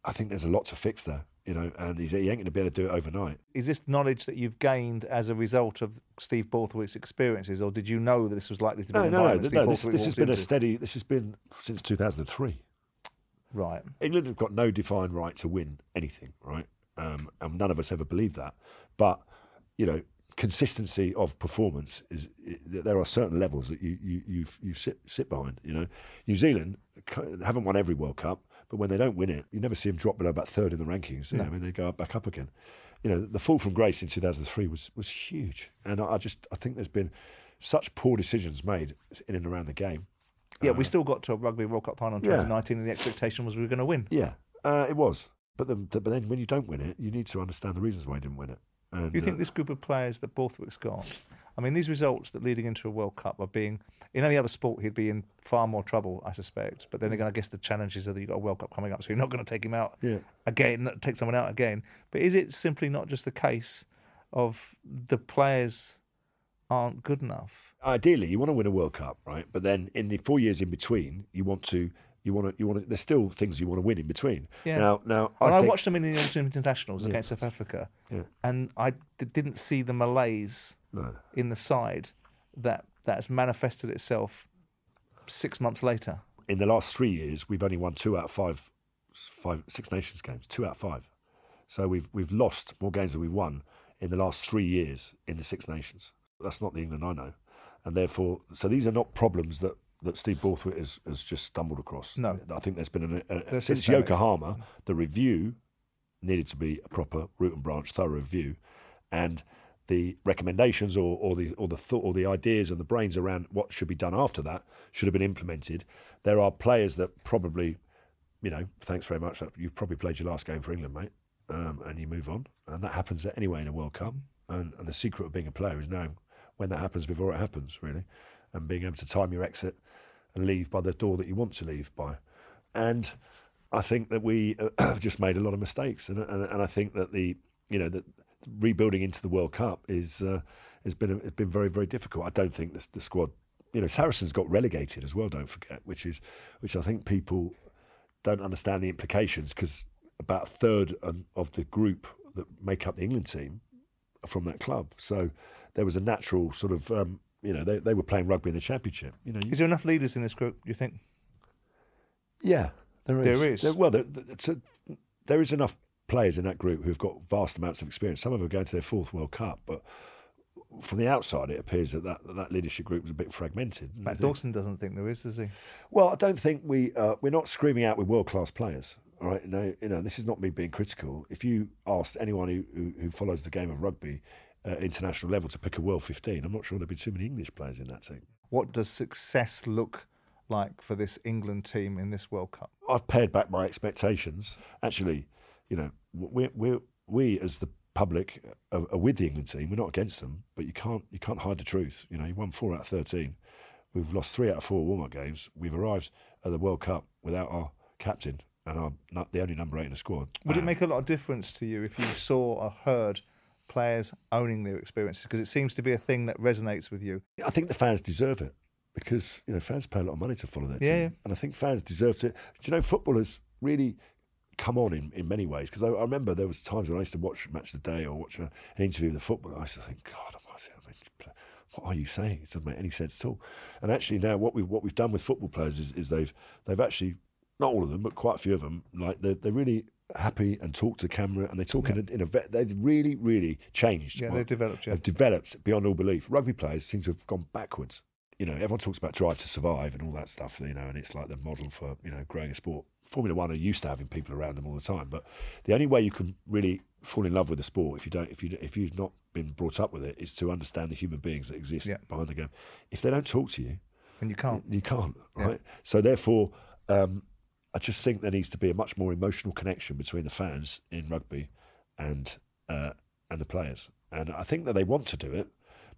I think there's a lot to fix there, you know, and he's, he ain't going to be able to do it overnight. Is this knowledge that you've gained as a result of Steve Borthwick's experiences, or did you know that this was likely to be No, no, no. No this, this has been a steady. This has been since 2003. Right. England have got no defined right to win anything, right? Um, and none of us ever believed that. But you know, consistency of performance is there are certain levels that you you you, you sit sit behind. You know, New Zealand haven't won every World Cup, but when they don't win it, you never see them drop below about third in the rankings. Know, I mean, they go back up again. You know, the fall from grace in 2003 was was huge, and I, I just I think there's been such poor decisions made in and around the game. Yeah, we still got to a Rugby World Cup final in Yeah. 2019, and the expectation was we were going to win. Yeah, uh, it was. But, the, but then when you don't win it, you need to understand the reasons why you didn't win it. And, you think uh, this group of players that Borthwick's got? I mean, these results that leading into a World Cup are being in any other sport he'd be in far more trouble, I suspect. But then mm. again, I guess the challenges are that you've got a World Cup coming up, so you're not going to take him out Yeah. again, take someone out again. But is it simply not just the case of the players aren't good enough? ideally you want to win a World Cup, right? But then in the four years in between, you want to you want to you want to. There's still things you want to win in between. Yeah. Now, now I, I, think, watched them in the internationals against South Africa, Yeah. and I d- didn't see the malaise No. in the side that that has manifested itself six months later. In the last three years, we've only won two out of five, five Six Nations games. Two out of five. So we've we've lost more games than we've won in the last three years in the Six Nations. That's not the England I know, and therefore, so these are not problems that. That Steve Borthwick has, has just stumbled across. No. I think there's been an, a, since. Yokohama, the review needed to be a proper root and branch, thorough review, and the recommendations or, or the or the thought or the ideas and the brains around what should be done after that should have been implemented. There are players that probably, you know, thanks very much. you've probably played your last game for England, mate, um, and you move on, and that happens anyway in a World Cup. And, and the secret of being a player is knowing when that happens before it happens, really, and being able to time your exit and leave by the door that you want to leave by. And I think that we uh, have just made a lot of mistakes, and, and and I think that the you know that rebuilding into the World Cup is uh, has been has been very very difficult. I don't think the, the squad, you know, Saracens got relegated as well. Don't forget, which is which I think people don't understand the implications because about a third of- the group that make up the England team are from that club. So there was a natural sort of um, you know they they were playing rugby in the championship. You know, you- Is there enough leaders in this group? Do you think? yeah, there is. There is. There- well, there, a, there is enough players in that group who've got vast amounts of experience. Some of them are going to their fourth World Cup, but from the outside, it appears that that, that leadership group is a bit fragmented. Matt Dawson doesn't think there is, does he? Well, I don't think we uh, we're not screaming out with world class players. All right, no, you know, this is not me being critical. If you asked anyone who, who, who follows the game of rugby at international level to pick a world 15, I'm not sure there'd be too many English players in that team. What does success look like for this England team in this World Cup? I've pared back my expectations. Actually, you know, we we we as the public are, are with the England team. We're not against them, but you can't you can't hide the truth. You know, you won four out of thirteen. We've lost three out of four warm-up games. We've arrived at the World Cup without our captain and our not the only number eight in the squad. Would it make a lot of difference to you if you saw or heard players owning their experiences? Because it seems to be a thing that resonates with you. I think the fans deserve it because you know fans pay a lot of money to follow their Yeah, team, and I think fans deserve to. Do you know footballers really come on in, in many ways? Because I, I remember there was times when I used to watch Match of the Day or watch a, an interview with a footballer. I used to think, God, what are you saying? It doesn't make any sense at all. And actually, now what we've what we've done with football players is, is they've they've actually not all of them, but quite a few of them, like they're, they're really happy and talk to camera and they talk in a, in a vet. They've really, really changed. Yeah, they've developed, yeah. Have developed beyond all belief. Rugby players seem to have gone backwards. You know, everyone talks about drive to survive and all that stuff. You know, and it's like the model for you know growing a sport. Formula One are used to having people around them all the time, but the only way you can really fall in love with the sport if you don't if you if you've not been brought up with it is to understand the human beings that exist Yeah. behind the game. If they don't talk to you, then you can't. you can't, Yeah. right? So therefore, um, I just think there needs to be a much more emotional connection between the fans in rugby and uh, and the players. And I think that they want to do it,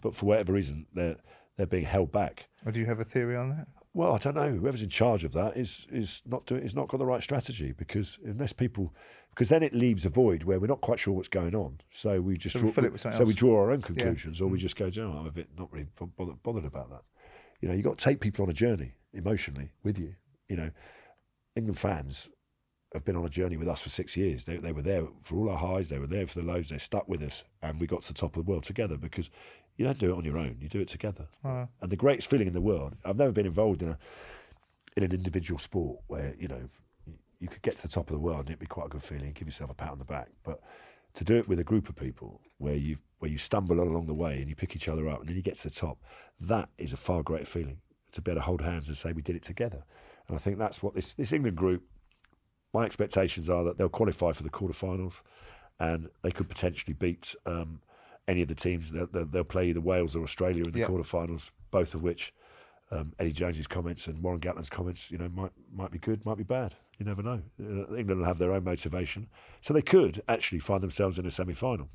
but for whatever reason, they're they're being held back. Or do you have a theory on that? Well, I don't know. Whoever's in charge of that is is not doing. Is not got the right strategy because unless people, because then it leaves a void where we're not quite sure what's going on. So we just So we draw, fill it with something so we draw our own conclusions, or we mm. just go, "Do you I'm a bit not really bothered, bothered about that. You know, you have got to take people on a journey emotionally with you. You know, England fans have been on a journey with us for six years. They, they were there for all our highs, they were there for the lows, they stuck with us, and we got to the top of the world together because you don't do it on your own, you do it together. Uh, And the greatest feeling in the world, I've never been involved in a in an individual sport where, you know, you- you could get to the top of the world and it'd be quite a good feeling, give yourself a pat on the back. But to do it with a group of people where you where you stumble along the way and you pick each other up and then you get to the top, that is a far greater feeling. To be able to hold hands and say we did it together. And I think that's what this this England group my expectations are that they'll qualify for the quarterfinals and they could potentially beat um, any of the teams. They'll, they'll, play either Wales or Australia in the Yeah. quarterfinals, both of which um, Eddie Jones's comments and Warren Gatland's comments, you know, might might be good, might be bad. You never know. Uh, England will have their own motivation, so they could actually find themselves in a semi-final.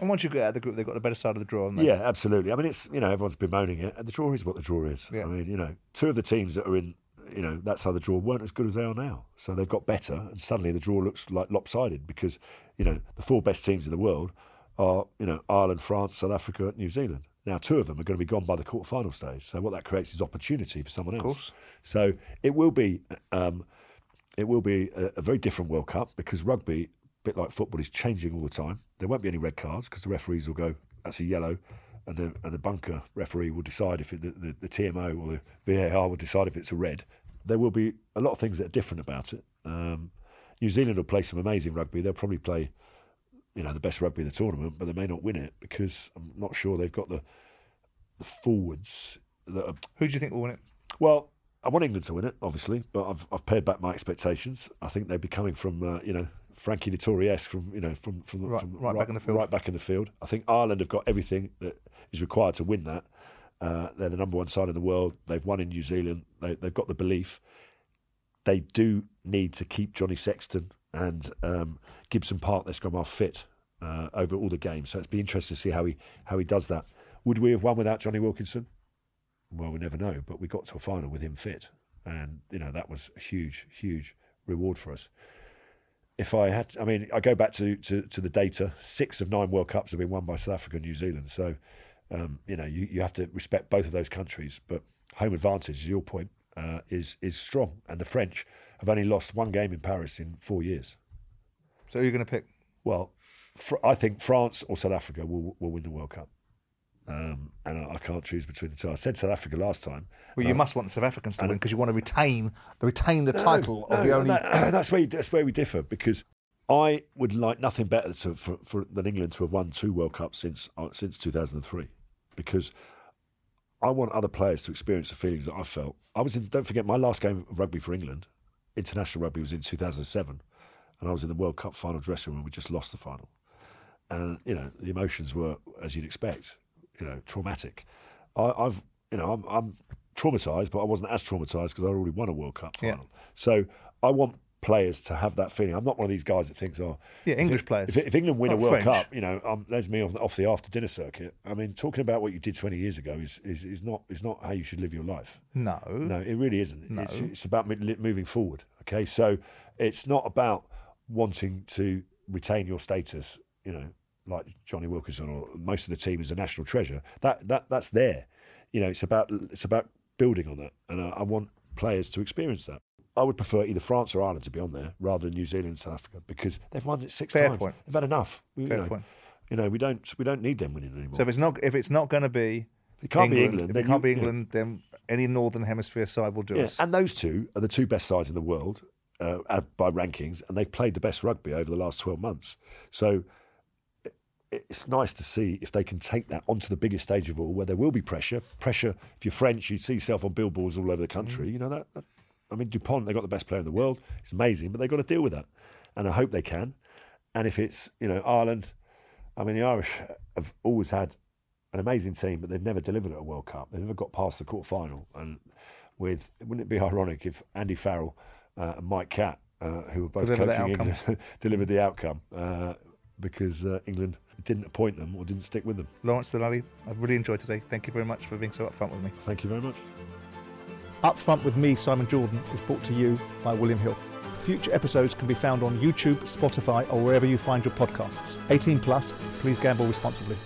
and once you get out of the group, they've got the better side of the draw, haven't they? Yeah, absolutely. I mean, it's you know everyone's bemoaning it, and the draw is what the draw is. Yeah. I mean, you know, two of the teams that are in you know that side of the draw weren't as good as they are now, so they've got better, and suddenly the draw looks like lopsided because you know the four best teams in the world are you know Ireland, France, South Africa, New Zealand. Now, two of them are going to be gone by the quarter-final stage. So what that creates is opportunity for someone else. course. So it will be. Um, it will be a, a very different World Cup because rugby, a bit like football, is changing all the time. There won't be any red cards because the referees will go, that's a yellow, and the, and the bunker referee will decide if it, the, the, the TMO or the VAR will decide if it's a red. There will be a lot of things that are different about it. Um, New Zealand will play some amazing rugby. They'll probably play, you know, the best rugby in the tournament, but they may not win it because I'm not sure they've got the, the forwards that are. Who do you think will win it? Well, I want England to win it, obviously, but I've I've pared back my expectations. I think they'd be coming from, uh, you know, Frankie Dettori esque from you know from from, Right- from right back in the field. Right back in the field. I think Ireland have got everything that is required to win that. Uh, they're the number one side in the world. They've won in New Zealand. They, they've got the belief. They do need to keep Johnny Sexton and um, Gibson Park, their scrum half, fit uh, over all the games. So it'd be interesting to see how he how he does that. Would we have won without Jonny Wilkinson? Well, we never know. But we got to a final with him fit, and you know that was a huge, huge reward for us if I had, I mean, I go back to, to, to the data. Six of nine World Cups have been won by South Africa and New Zealand. So, um, you know, you, you have to respect both of those countries. But home advantage, your point, uh, is is strong. And the French have only lost one game in Paris in four years. So who are you going to pick? Well, fr- I think France or South Africa will will win the World Cup. Um, and I, I can't choose between the two. I said South Africa last time. Well, you must want the South Africans to win because you want to retain the retain the title No, of the no, only. that- that's where you, that's where we differ because I would like nothing better to, for, for than England to have won two World Cups since uh, since 2003 because I want other players to experience the feelings that I felt. I was in. Don't forget my last game of rugby for England, international rugby was in 2007, and I was in the World Cup final dressing room. We just lost the final, and you know the emotions were as you'd expect, you know, traumatic. I, I've you know I'm, I'm traumatized, but I wasn't as traumatized because I already won a World Cup Yeah. final. So I want players to have that feeling. I'm not one of these guys that thinks, oh, Yeah, English players. if, if England win a World French. Cup, you know, um, there's me off, off the after dinner circuit. I mean, talking about what you did 20 years ago is, is, is not is not how you should live your life. No. No, it really isn't. No. It's, it's about mo- moving forward. Okay, so it's not about wanting to retain your status. You know, like Jonny Wilkinson or most of the team is a national treasure. That that that's there. You know, it's about it's about building on that, and I, I want players to experience that. I would prefer either France or Ireland to be on there rather than New Zealand and South Africa because they've won it six Fair times. point. They've had enough. We, Fair you know, point. You know, we don't we don't need them winning anymore. So if it's not if it's not going to be it can't England, be England. if it can't you- be yeah. England, then any Northern Hemisphere side will do Yeah, us. and those two are the two best sides in the world uh, by rankings, and they've played the best rugby over the last 12 months. So it's nice to see if they can take that onto the biggest stage of all, where there will be pressure. Pressure, if you're French, you see yourself on billboards all over the country. You know that, that- I mean, Dupont, they've got the best player in the world. It's amazing, but they've got to deal with that. And I hope they can. And if it's, you know, Ireland, I mean, the Irish have always had an amazing team, but they've never delivered at a World Cup. They've never got past the quarter final. And with, wouldn't it be ironic if Andy Farrell uh, and Mike Catt, uh, who were both Deliver coaching. England, delivered the outcome uh, because uh, England didn't appoint them or didn't stick with them. Lawrence Dallaglio, I've really enjoyed today. Thank you very much for being so upfront with me. Thank you very much. Up Front with me, Simon Jordan, is brought to you by William Hill. Future episodes can be found on YouTube, Spotify, or wherever you find your podcasts. 18 plus, please gamble responsibly.